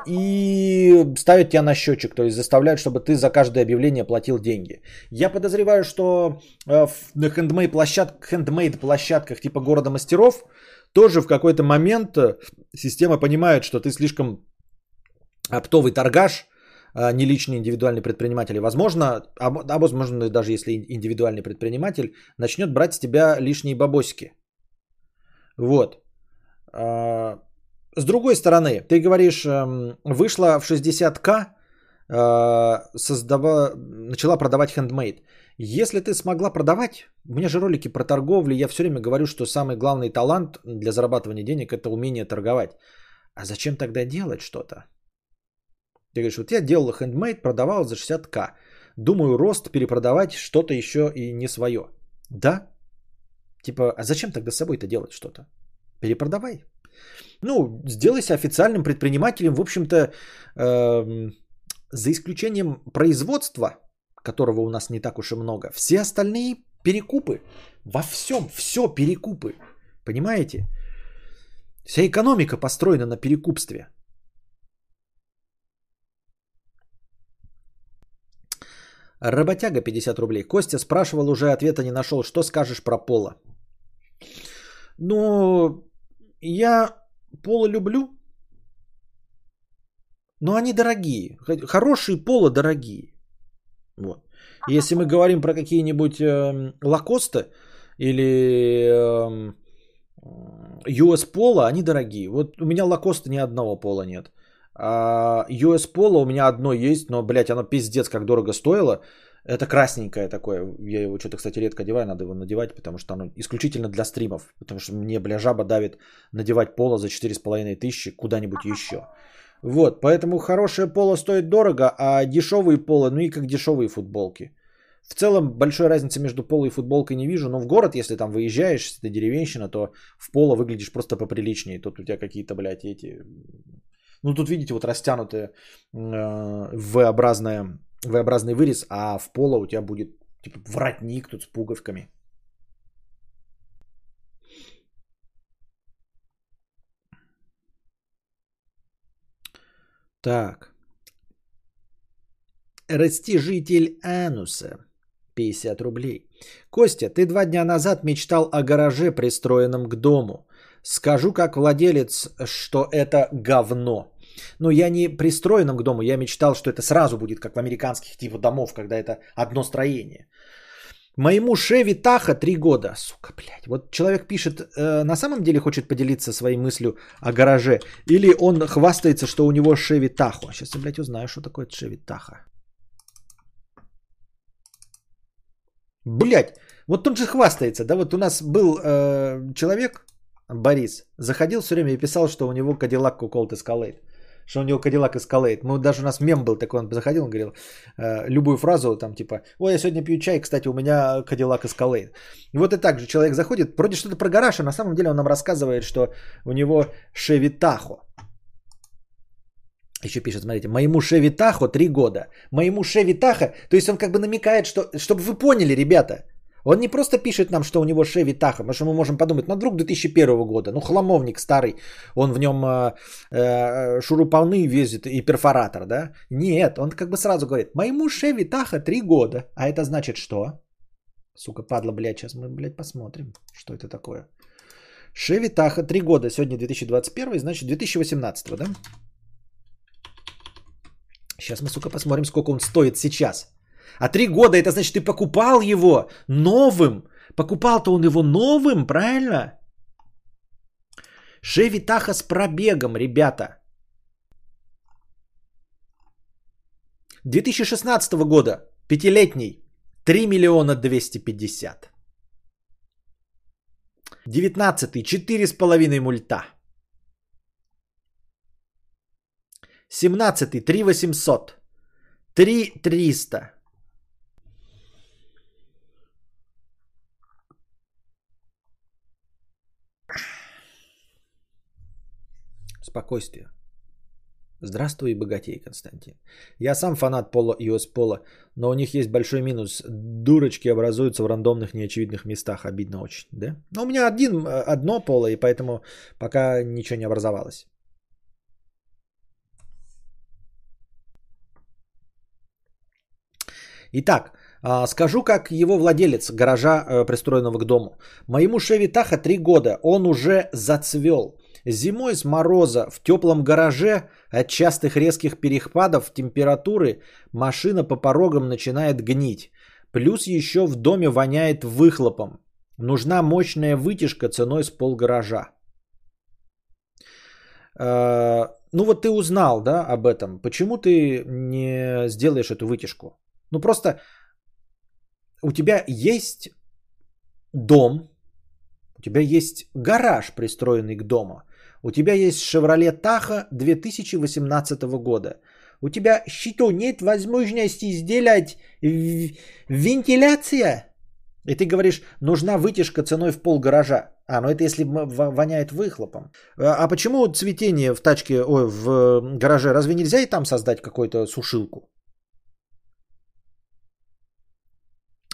и ставят тебя на счетчик, то есть заставляют, чтобы ты за каждое объявление платил деньги. Я подозреваю, что на хендмейд, площадках, хендмейд площадках типа города мастеров тоже в какой-то момент э, система понимает, что ты слишком оптовый торгаш, а не личный индивидуальный предприниматель. Возможно, а, а возможно даже если индивидуальный предприниматель начнет брать с тебя лишние бабосики. Вот. С другой стороны, ты говоришь, эм, вышла в 60к, э, создава, начала продавать хендмейд. Если ты смогла продавать, у меня же ролики про торговлю, я все время говорю, что самый главный талант для зарабатывания денег это умение торговать. А зачем тогда делать что-то? Ты говоришь, вот я делал хендмейд, продавал за 60к. Думаю, рост перепродавать что-то еще и не свое. Да? Типа, а зачем тогда с собой-то делать что-то? Перепродавай. Ну, сделай себя официальным предпринимателем, в общем-то, э, за исключением производства, которого у нас не так уж и много. Все остальные перекупы. Во всем, все перекупы. Понимаете? Вся экономика построена на перекупстве. Работяга 50 рублей. Костя спрашивал, уже ответа не нашел. Что скажешь про пола? Ну, я пола люблю, но они дорогие. Хорошие пола дорогие. Вот. Если мы говорим про какие-нибудь э, лакосты или э, US пола, они дорогие. Вот у меня лакоста ни одного пола нет. А US пола у меня одно есть, но, блядь, оно пиздец как дорого стоило. Это красненькое такое. Я его что-то, кстати, редко одеваю, надо его надевать, потому что оно исключительно для стримов. Потому что мне, бля, жаба давит надевать поло за 4,5 тысячи куда-нибудь еще. Вот, поэтому хорошее поло стоит дорого, а дешевые поло, ну и как дешевые футболки. В целом большой разницы между поло и футболкой не вижу, но в город, если там выезжаешь, если ты деревенщина, то в поло выглядишь просто поприличнее. Тут у тебя какие-то, блядь, эти... Ну тут видите, вот растянутые э, V-образная, V-образный вырез, а в поло у тебя будет типа воротник тут с пуговками. Так. Растяжитель ануса. 50 рублей. Костя, ты два дня назад мечтал о гараже, пристроенном к дому. Скажу как владелец, что это говно. Но я не пристроенном к дому, я мечтал, что это сразу будет, как в американских типа домов, когда это одно строение. Моему Шеви Таха три года. Сука, блядь. Вот человек пишет, э, на самом деле хочет поделиться своей мыслью о гараже. Или он хвастается, что у него Шеви Тахо. Сейчас я, блядь, узнаю, что такое Шеви Таха. Блядь, вот он же хвастается, да, вот у нас был э, человек, Борис, заходил все время и писал, что у него Cadillac Colt Escalade. Что у него Cadillac Escalade. Мы даже у нас мем был такой, он заходил, он говорил э, любую фразу, там типа, ой, я сегодня пью чай, кстати, у меня Cadillac Escalade. И вот и так же человек заходит, вроде что-то про гараж, а на самом деле он нам рассказывает, что у него Tahoe. Еще пишет, смотрите, моему Шеви Тахо 3 года. Моему Шеви Тахо, то есть он как бы намекает, что, чтобы вы поняли, ребята, он не просто пишет нам, что у него Шеви Таха, потому что мы можем подумать, ну, друг 2001 года, ну, хламовник старый, он в нем э, э, шуруповны везет и перфоратор, да? Нет, он как бы сразу говорит, моему Шеви Таха 3 года. А это значит что? Сука, падла, блядь, сейчас мы, блядь, посмотрим, что это такое. Шеви Таха 3 года, сегодня 2021, значит 2018, да? Сейчас мы, сука, посмотрим, сколько он стоит сейчас. А три года это значит, ты покупал его новым. Покупал-то он его новым, правильно? Шеви Таха с пробегом, ребята. 2016 года, пятилетний, 3 миллиона 250. 19 4,5 мульта. 17 3 800. 3 300. Спокойствие. Здравствуй, богатей, Константин. Я сам фанат пола и пола, но у них есть большой минус. Дурочки образуются в рандомных неочевидных местах. Обидно очень, да? Но у меня один, одно поло, и поэтому пока ничего не образовалось. Итак, а, скажу, как его владелец гаража, э, пристроенного к дому. Моему Шеви Таха 3 года, он уже зацвел. Зимой с мороза в теплом гараже от частых резких перепадов температуры машина по порогам начинает гнить. Плюс еще в доме воняет выхлопом. Нужна мощная вытяжка ценой с пол гаража. Э, ну вот ты узнал, да, об этом. Почему ты не сделаешь эту вытяжку? Ну просто у тебя есть дом, у тебя есть гараж, пристроенный к дому. У тебя есть Chevrolet Tahoe 2018 года. У тебя что, нет возможности сделать вентиляция? И ты говоришь, нужна вытяжка ценой в пол гаража. А, ну это если воняет выхлопом. А, а почему цветение в тачке, ой, в гараже, разве нельзя и там создать какую-то сушилку?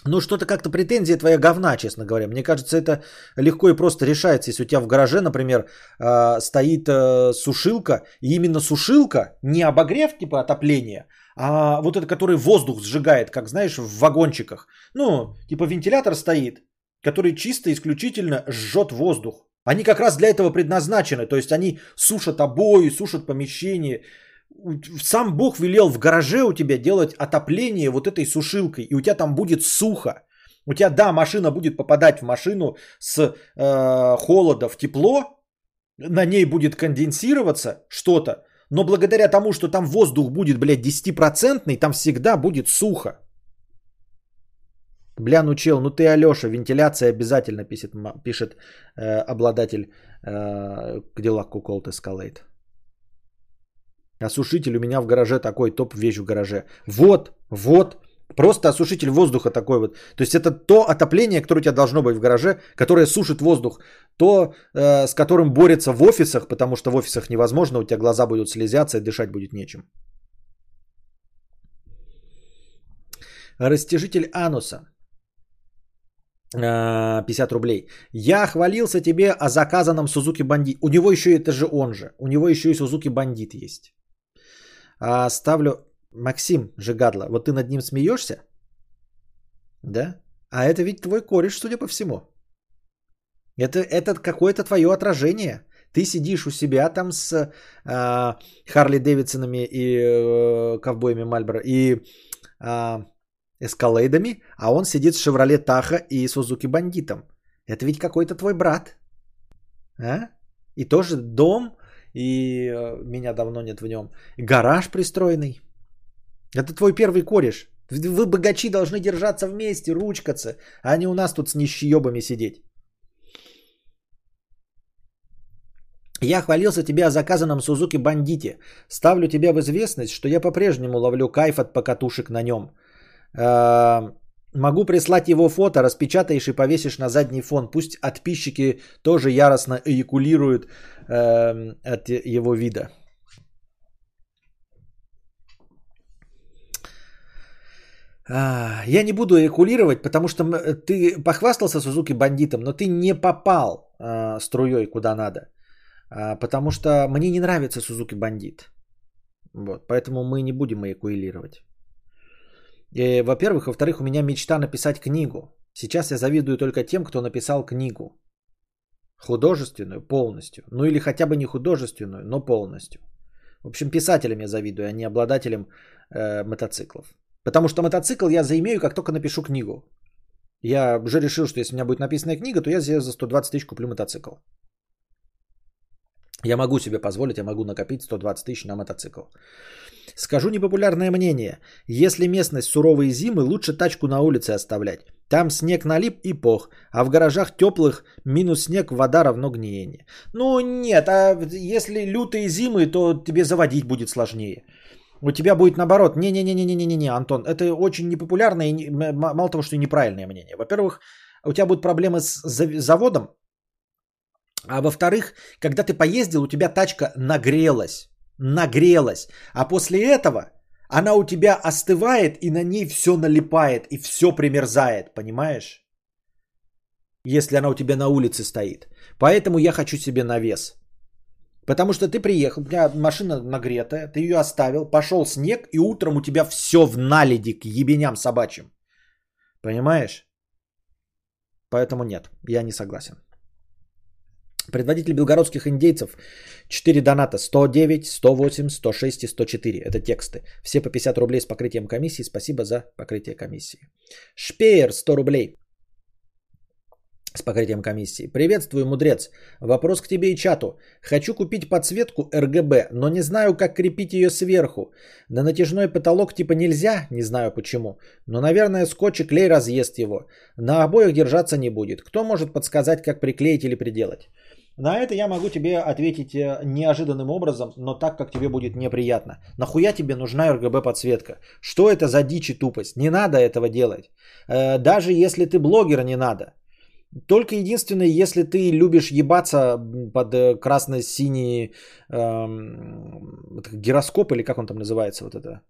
Ну, что-то как-то претензия твоя говна, честно говоря. Мне кажется, это легко и просто решается. Если у тебя в гараже, например, а, стоит э, сушилка, и именно сушилка, не обогрев типа отопления, а вот это, который воздух сжигает, как знаешь, в вагончиках. Ну, типа вентилятор стоит, который чисто исключительно жжет воздух. Они как раз для этого предназначены. То есть они сушат обои, сушат помещение сам Бог велел в гараже у тебя делать отопление вот этой сушилкой, и у тебя там будет сухо. У тебя, да, машина будет попадать в машину с э, холода в тепло, на ней будет конденсироваться что-то, но благодаря тому, что там воздух будет, блядь, 10%, там всегда будет сухо. Бля, ну чел, ну ты Алёша, вентиляция обязательно пишет, пишет э, обладатель э, Cadillac Colt Escalade. Осушитель у меня в гараже такой, топ вещь в гараже. Вот, вот, просто осушитель воздуха такой вот. То есть это то отопление, которое у тебя должно быть в гараже, которое сушит воздух. То, э, с которым борется в офисах, потому что в офисах невозможно, у тебя глаза будут слезяться и дышать будет нечем. Растяжитель ануса. 50 э, рублей. Я хвалился тебе о заказанном Сузуки Бандит. У него еще это же он же. У него еще и Сузуки Бандит есть а, ставлю Максим Жигадло. Вот ты над ним смеешься? Да? А это ведь твой кореш, судя по всему. Это, это какое-то твое отражение. Ты сидишь у себя там с э, Харли Дэвидсонами и э, ковбоями Мальборо и э, эскалейдами, а он сидит с Шевроле Таха и Сузуки Бандитом. Это ведь какой-то твой брат. А? И тоже дом, и э, меня давно нет в нем. Гараж пристроенный. Это твой первый кореш. Вы, богачи, должны держаться вместе, ручкаться, а не у нас тут с нищеебами сидеть. Я хвалился тебе о заказанном Сузуки Бандите. Ставлю тебя в известность, что я по-прежнему ловлю кайф от покатушек на нем. Э, могу прислать его фото, распечатаешь и повесишь на задний фон. Пусть подписчики тоже яростно эякулируют э, от его вида. А, я не буду эякулировать, потому что ты похвастался Сузуки бандитом, но ты не попал э, струей куда надо. А, потому что мне не нравится Сузуки Бандит. Вот, поэтому мы не будем эякулировать. И, во-первых. Во-вторых, у меня мечта написать книгу. Сейчас я завидую только тем, кто написал книгу. Художественную полностью. Ну или хотя бы не художественную, но полностью. В общем, писателям я завидую, а не обладателям э, мотоциклов. Потому что мотоцикл я заимею, как только напишу книгу. Я уже решил, что если у меня будет написана книга, то я за 120 тысяч куплю мотоцикл. Я могу себе позволить, я могу накопить 120 тысяч на мотоцикл. Скажу непопулярное мнение. Если местность суровые зимы, лучше тачку на улице оставлять. Там снег налип и пох, а в гаражах теплых минус снег, вода равно гниение. Ну нет, а если лютые зимы, то тебе заводить будет сложнее. У тебя будет наоборот. Не-не-не-не-не-не, Антон, это очень непопулярное и мало того, что неправильное мнение. Во-первых, у тебя будут проблемы с заводом, а во-вторых, когда ты поездил, у тебя тачка нагрелась. Нагрелась. А после этого она у тебя остывает, и на ней все налипает, и все примерзает, понимаешь? Если она у тебя на улице стоит. Поэтому я хочу себе навес. Потому что ты приехал, у тебя машина нагретая, ты ее оставил, пошел снег, и утром у тебя все в наледи к ебеням собачьим. Понимаешь? Поэтому нет, я не согласен. Предводитель белгородских индейцев. 4 доната. 109, 108, 106 и 104. Это тексты. Все по 50 рублей с покрытием комиссии. Спасибо за покрытие комиссии. Шпеер 100 рублей с покрытием комиссии. Приветствую, мудрец. Вопрос к тебе и чату. Хочу купить подсветку RGB, но не знаю, как крепить ее сверху. На натяжной потолок типа нельзя, не знаю почему. Но, наверное, скотч и клей разъест его. На обоих держаться не будет. Кто может подсказать, как приклеить или приделать? На это я могу тебе ответить э, неожиданным образом, но так, как тебе будет неприятно. Нахуя тебе нужна RGB подсветка? Что это за дичь и тупость? Не надо этого делать. Э, даже если ты блогер, не надо. Только единственное, если ты любишь ебаться под э, красно-синий эм, гироскоп, или как он там называется, вот это,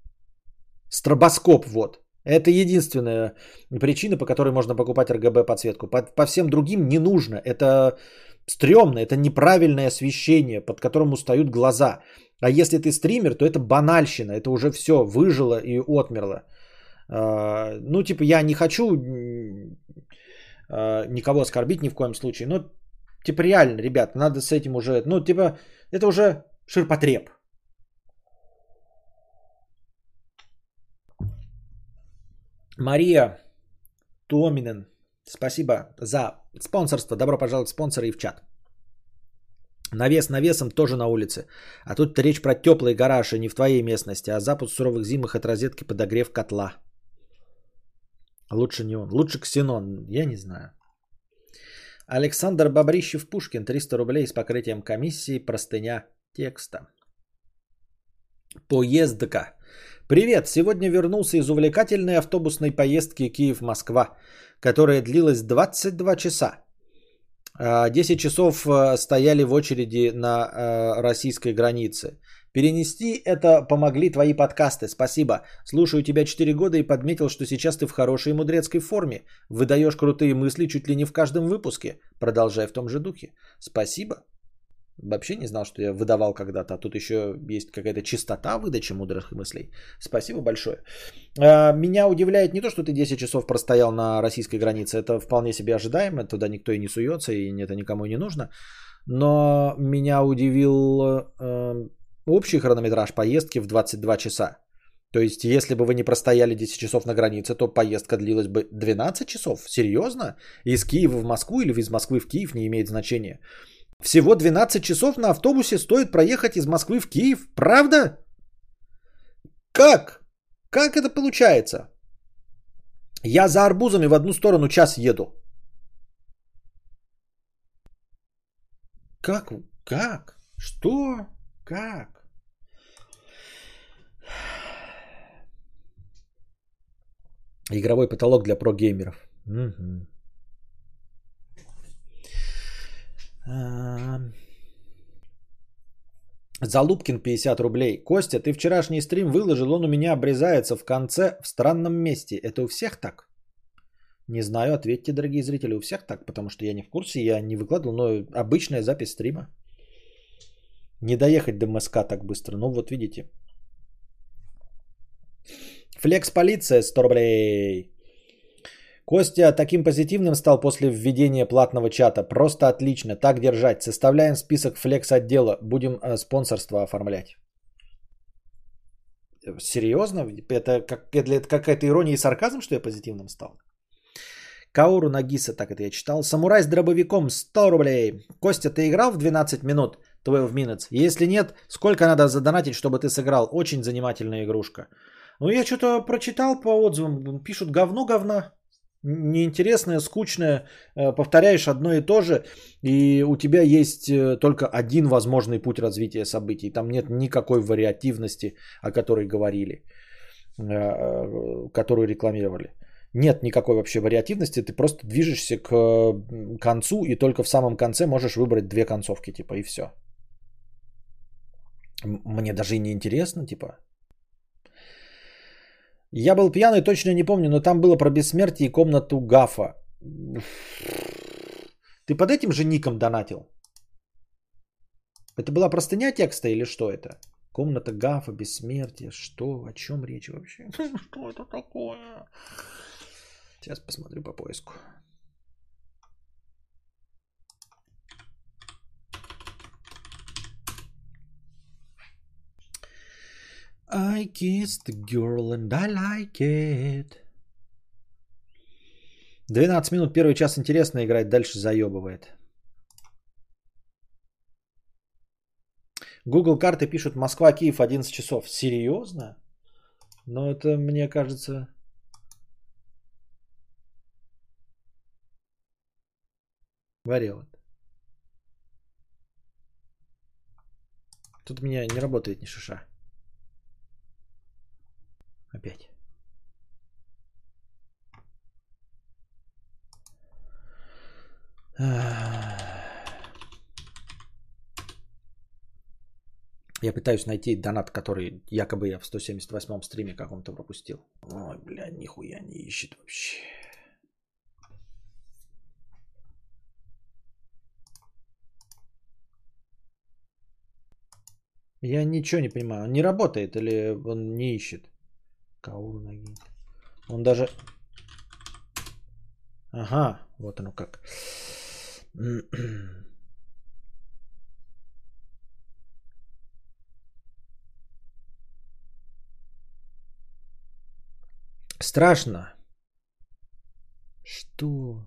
стробоскоп, вот. Это единственная причина, по которой можно покупать RGB подсветку. По, по всем другим не нужно. Это стрёмно, это неправильное освещение, под которым устают глаза. А если ты стример, то это банальщина, это уже все выжило и отмерло. А, ну, типа, я не хочу а, никого оскорбить ни в коем случае, но, типа, реально, ребят, надо с этим уже, ну, типа, это уже ширпотреб. Мария Томинен, спасибо за Спонсорство. Добро пожаловать спонсоры и в чат. Навес навесом тоже на улице. А тут речь про теплый гараж, и не в твоей местности, а запуск суровых зимых от розетки подогрев котла. Лучше не он. Лучше ксенон. Я не знаю. Александр Бобрищев Пушкин. 300 рублей с покрытием комиссии. Простыня текста. Поездка. Привет. Сегодня вернулся из увлекательной автобусной поездки Киев-Москва которая длилась 22 часа. 10 а, часов а, стояли в очереди на а, российской границе. Перенести это помогли твои подкасты. Спасибо. Слушаю тебя 4 года и подметил, что сейчас ты в хорошей мудрецкой форме. Выдаешь крутые мысли чуть ли не в каждом выпуске. Продолжай в том же духе. Спасибо. Вообще не знал, что я выдавал когда-то. А тут еще есть какая-то чистота выдачи мудрых мыслей. Спасибо большое. А, меня удивляет не то, что ты 10 часов простоял на российской границе. Это вполне себе ожидаемо. Туда никто и не суется, и это никому не нужно. Но меня удивил э, общий хронометраж поездки в 22 часа. То есть, если бы вы не простояли 10 часов на границе, то поездка длилась бы 12 часов? Серьезно? Из Киева в Москву или из Москвы в Киев не имеет значения. Всего 12 часов на автобусе стоит проехать из Москвы в Киев. Правда? Как? Как это получается? Я за арбузами в одну сторону час еду. Как? Как? Что? Как? Игровой потолок для прогеймеров. Угу. Залупкин 50 рублей. Костя, ты вчерашний стрим выложил, он у меня обрезается в конце в странном месте. Это у всех так? Не знаю, ответьте, дорогие зрители, у всех так, потому что я не в курсе, я не выкладывал, но обычная запись стрима. Не доехать до МСК так быстро, ну вот видите. Флекс полиция 100 рублей. Костя таким позитивным стал после введения платного чата. Просто отлично. Так держать. Составляем список флекс отдела. Будем э, спонсорство оформлять. Серьезно? Это, как, это какая-то ирония и сарказм, что я позитивным стал? Кауру Нагиса, так это я читал. Самурай с дробовиком 100 рублей. Костя, ты играл в 12 минут? 12 minutes. Если нет, сколько надо задонатить, чтобы ты сыграл? Очень занимательная игрушка. Ну, я что-то прочитал по отзывам. Пишут говно говна неинтересное, скучное, э, повторяешь одно и то же, и у тебя есть э, только один возможный путь развития событий. Там нет никакой вариативности, о которой говорили, э, которую рекламировали. Нет никакой вообще вариативности, ты просто движешься к концу, и только в самом конце можешь выбрать две концовки, типа, и все. Мне даже и не интересно, типа, я был пьяный, точно не помню, но там было про бессмертие и комнату Гафа. Ты под этим же ником донатил? Это была простыня текста или что это? Комната Гафа, бессмертие. Что? О чем речь вообще? Что это такое? Сейчас посмотрю по поиску. I kissed the girl and I like it. 12 минут, первый час интересно играть, дальше заебывает. Google карты пишут Москва-Киев 11 часов. Серьезно? Но это, мне кажется... Вариант. Тут у меня не работает ни шиша. Опять. Я пытаюсь найти донат, который якобы я в 178-м стриме каком-то пропустил. Ой, бля, нихуя не ищет вообще. Я ничего не понимаю. Он не работает или он не ищет? Кауру ноги. Он даже... Ага, вот оно как. Страшно. Что?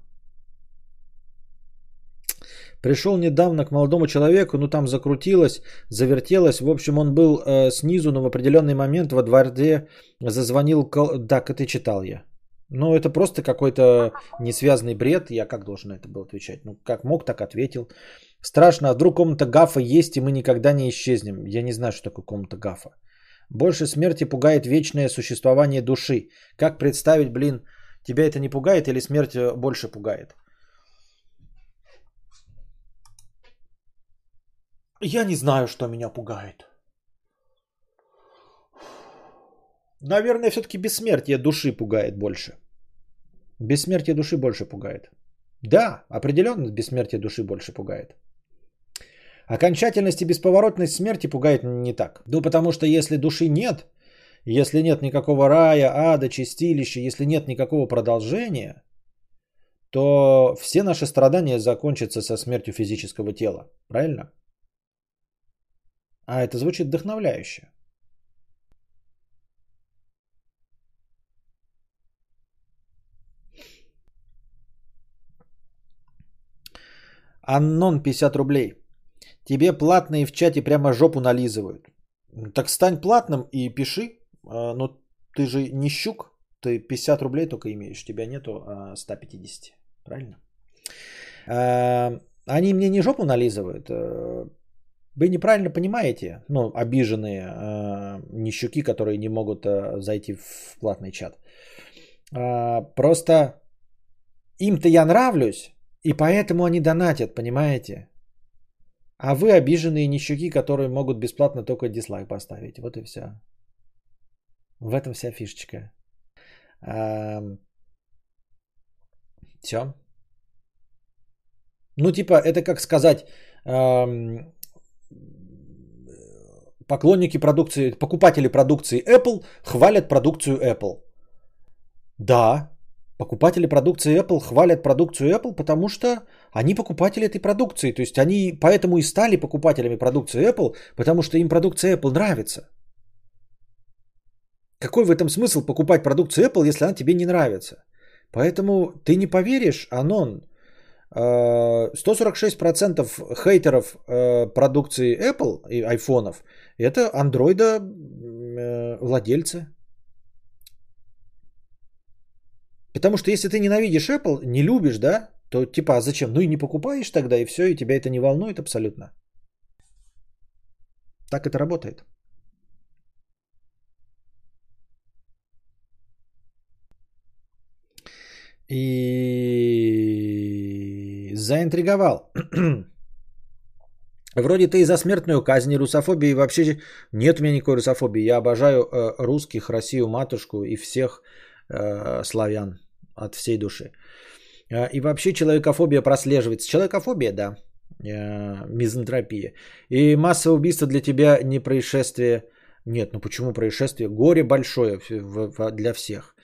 Пришел недавно к молодому человеку, ну там закрутилось, завертелось. В общем, он был э, снизу, но в определенный момент во дворе зазвонил... Кол... Так, это читал я. Ну, это просто какой-то несвязанный бред. Я как должен это был отвечать? Ну, как мог, так ответил. Страшно, а вдруг комната гафа есть, и мы никогда не исчезнем. Я не знаю, что такое комната гафа. Больше смерти пугает вечное существование души. Как представить, блин, тебя это не пугает или смерть э, больше пугает? Я не знаю, что меня пугает. Наверное, все-таки бессмертие души пугает больше. Бессмертие души больше пугает. Да, определенно бессмертие души больше пугает. Окончательность и бесповоротность смерти пугает не так. Ну, потому что если души нет, если нет никакого рая, ада, чистилища, если нет никакого продолжения, то все наши страдания закончатся со смертью физического тела. Правильно? А это звучит вдохновляюще. Аннон 50 рублей. Тебе платные в чате прямо жопу нализывают. Так стань платным и пиши. А, но ты же не щук. Ты 50 рублей только имеешь. Тебя нету 150. А, Правильно? А, они мне не жопу нализывают. Вы неправильно понимаете, ну, обиженные э, нищуки, которые не могут э, зайти в платный чат. Э, просто им-то я нравлюсь, и поэтому они донатят, понимаете? А вы обиженные нищуки, которые могут бесплатно только дизлайк поставить. Вот и все. В этом вся фишечка. Все. Ну, типа, это как сказать, поклонники продукции, покупатели продукции Apple хвалят продукцию Apple. Да, покупатели продукции Apple хвалят продукцию Apple, потому что они покупатели этой продукции. То есть они поэтому и стали покупателями продукции Apple, потому что им продукция Apple нравится. Какой в этом смысл покупать продукцию Apple, если она тебе не нравится? Поэтому ты не поверишь, Анон, 146% э, хейтеров э, продукции Apple и айфонов это андроида э, владельцы. Потому что если ты ненавидишь Apple, не любишь, да, то типа, а зачем? Ну и не покупаешь тогда, и все, и тебя это не волнует абсолютно. Так это работает. И заинтриговал. Вроде ты и за смертную казнь, и русофобии, вообще нет у меня никакой русофобии. Я обожаю э, русских, Россию, матушку и всех э, славян от всей души. Э, и вообще человекофобия прослеживается. Человекофобия, да, э, мизантропия. И массовое убийство для тебя не происшествие. Нет, ну почему происшествие? Горе большое для всех.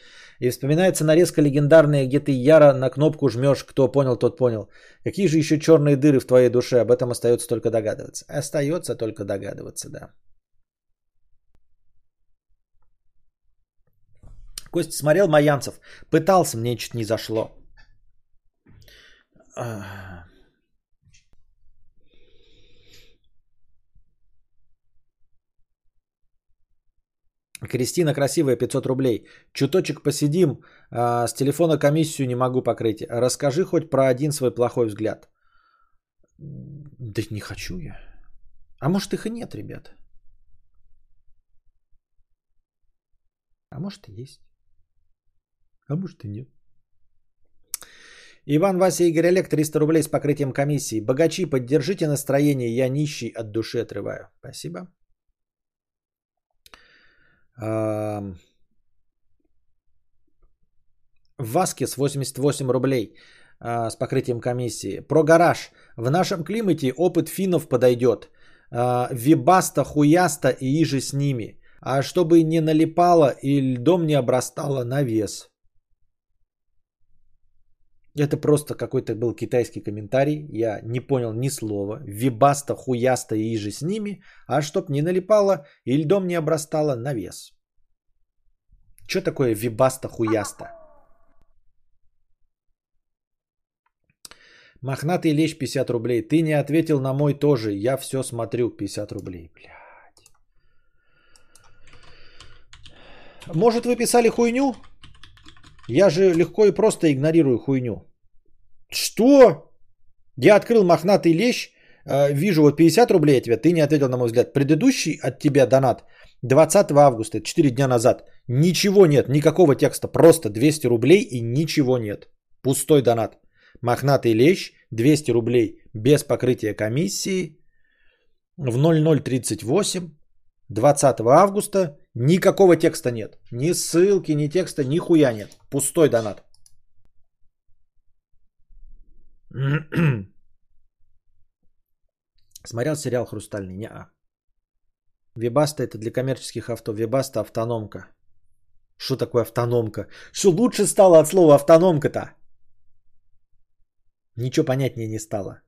И вспоминается нарезка легендарная, где ты яро на кнопку жмешь, кто понял, тот понял. Какие же еще черные дыры в твоей душе? Об этом остается только догадываться. Остается только догадываться, да. Костя смотрел Маянцев. Пытался, мне чуть не зашло. Кристина красивая, 500 рублей. Чуточек посидим, а, с телефона комиссию не могу покрыть. Расскажи хоть про один свой плохой взгляд. Да не хочу я. А может их и нет, ребят. А может и есть. А может и нет. Иван, Вася, Игорь, Олег, 300 рублей с покрытием комиссии. Богачи, поддержите настроение, я нищий от души отрываю. Спасибо. Васкис 88 рублей а, с покрытием комиссии. Про гараж. В нашем климате опыт финнов подойдет. А, вибаста, хуяста и иже с ними. А чтобы не налипало и льдом не обрастало на вес. Это просто какой-то был китайский комментарий. Я не понял ни слова. Вибаста, хуяста и иже с ними. А чтоб не налипало и льдом не обрастало на вес. Что такое вибаста, хуяста? Мохнатый лещ 50 рублей. Ты не ответил на мой тоже. Я все смотрю 50 рублей. Блядь. Может вы писали хуйню? Я же легко и просто игнорирую хуйню. Что? Я открыл мохнатый лещ, э, вижу вот 50 рублей от тебя, ты не ответил на мой взгляд. Предыдущий от тебя донат 20 августа, 4 дня назад. Ничего нет, никакого текста, просто 200 рублей и ничего нет. Пустой донат. Мохнатый лещ, 200 рублей без покрытия комиссии в 0038 20 августа. Никакого текста нет. Ни ссылки, ни текста, ни хуя нет. Пустой донат. Смотрел сериал «Хрустальный»? Не-а. Вебаста это для коммерческих авто. Вебаста автономка. Что такое автономка? Что лучше стало от слова автономка-то? Ничего понятнее не стало.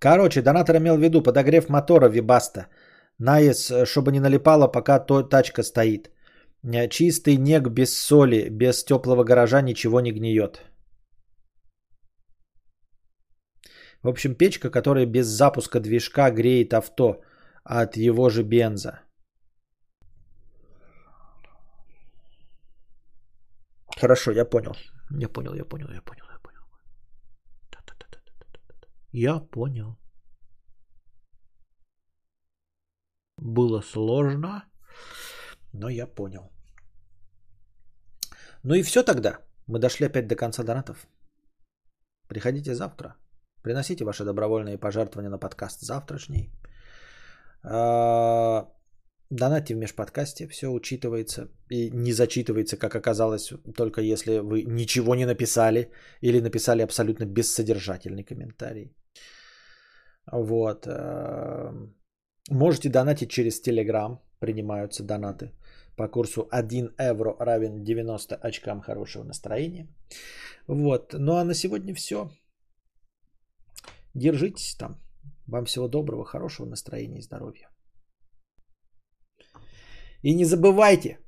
Короче, донатор имел в виду подогрев мотора Вибаста. Наес, чтобы не налипало, пока то тачка стоит. Чистый нег без соли, без теплого гаража ничего не гниет. В общем, печка, которая без запуска движка греет авто от его же бенза. Хорошо, я понял. Я понял, я понял, я понял, я понял. Было сложно, но я понял. Ну и все тогда. Мы дошли опять до конца донатов. Приходите завтра. Приносите ваши добровольные пожертвования на подкаст завтрашний. А, донатьте в межподкасте, все учитывается и не зачитывается, как оказалось, только если вы ничего не написали или написали абсолютно бессодержательный комментарий. Вот. А, можете донатить через Telegram, принимаются донаты по курсу 1 евро равен 90 очкам хорошего настроения. Вот. Ну а на сегодня все. Держитесь там. Вам всего доброго, хорошего настроения и здоровья. И не забывайте,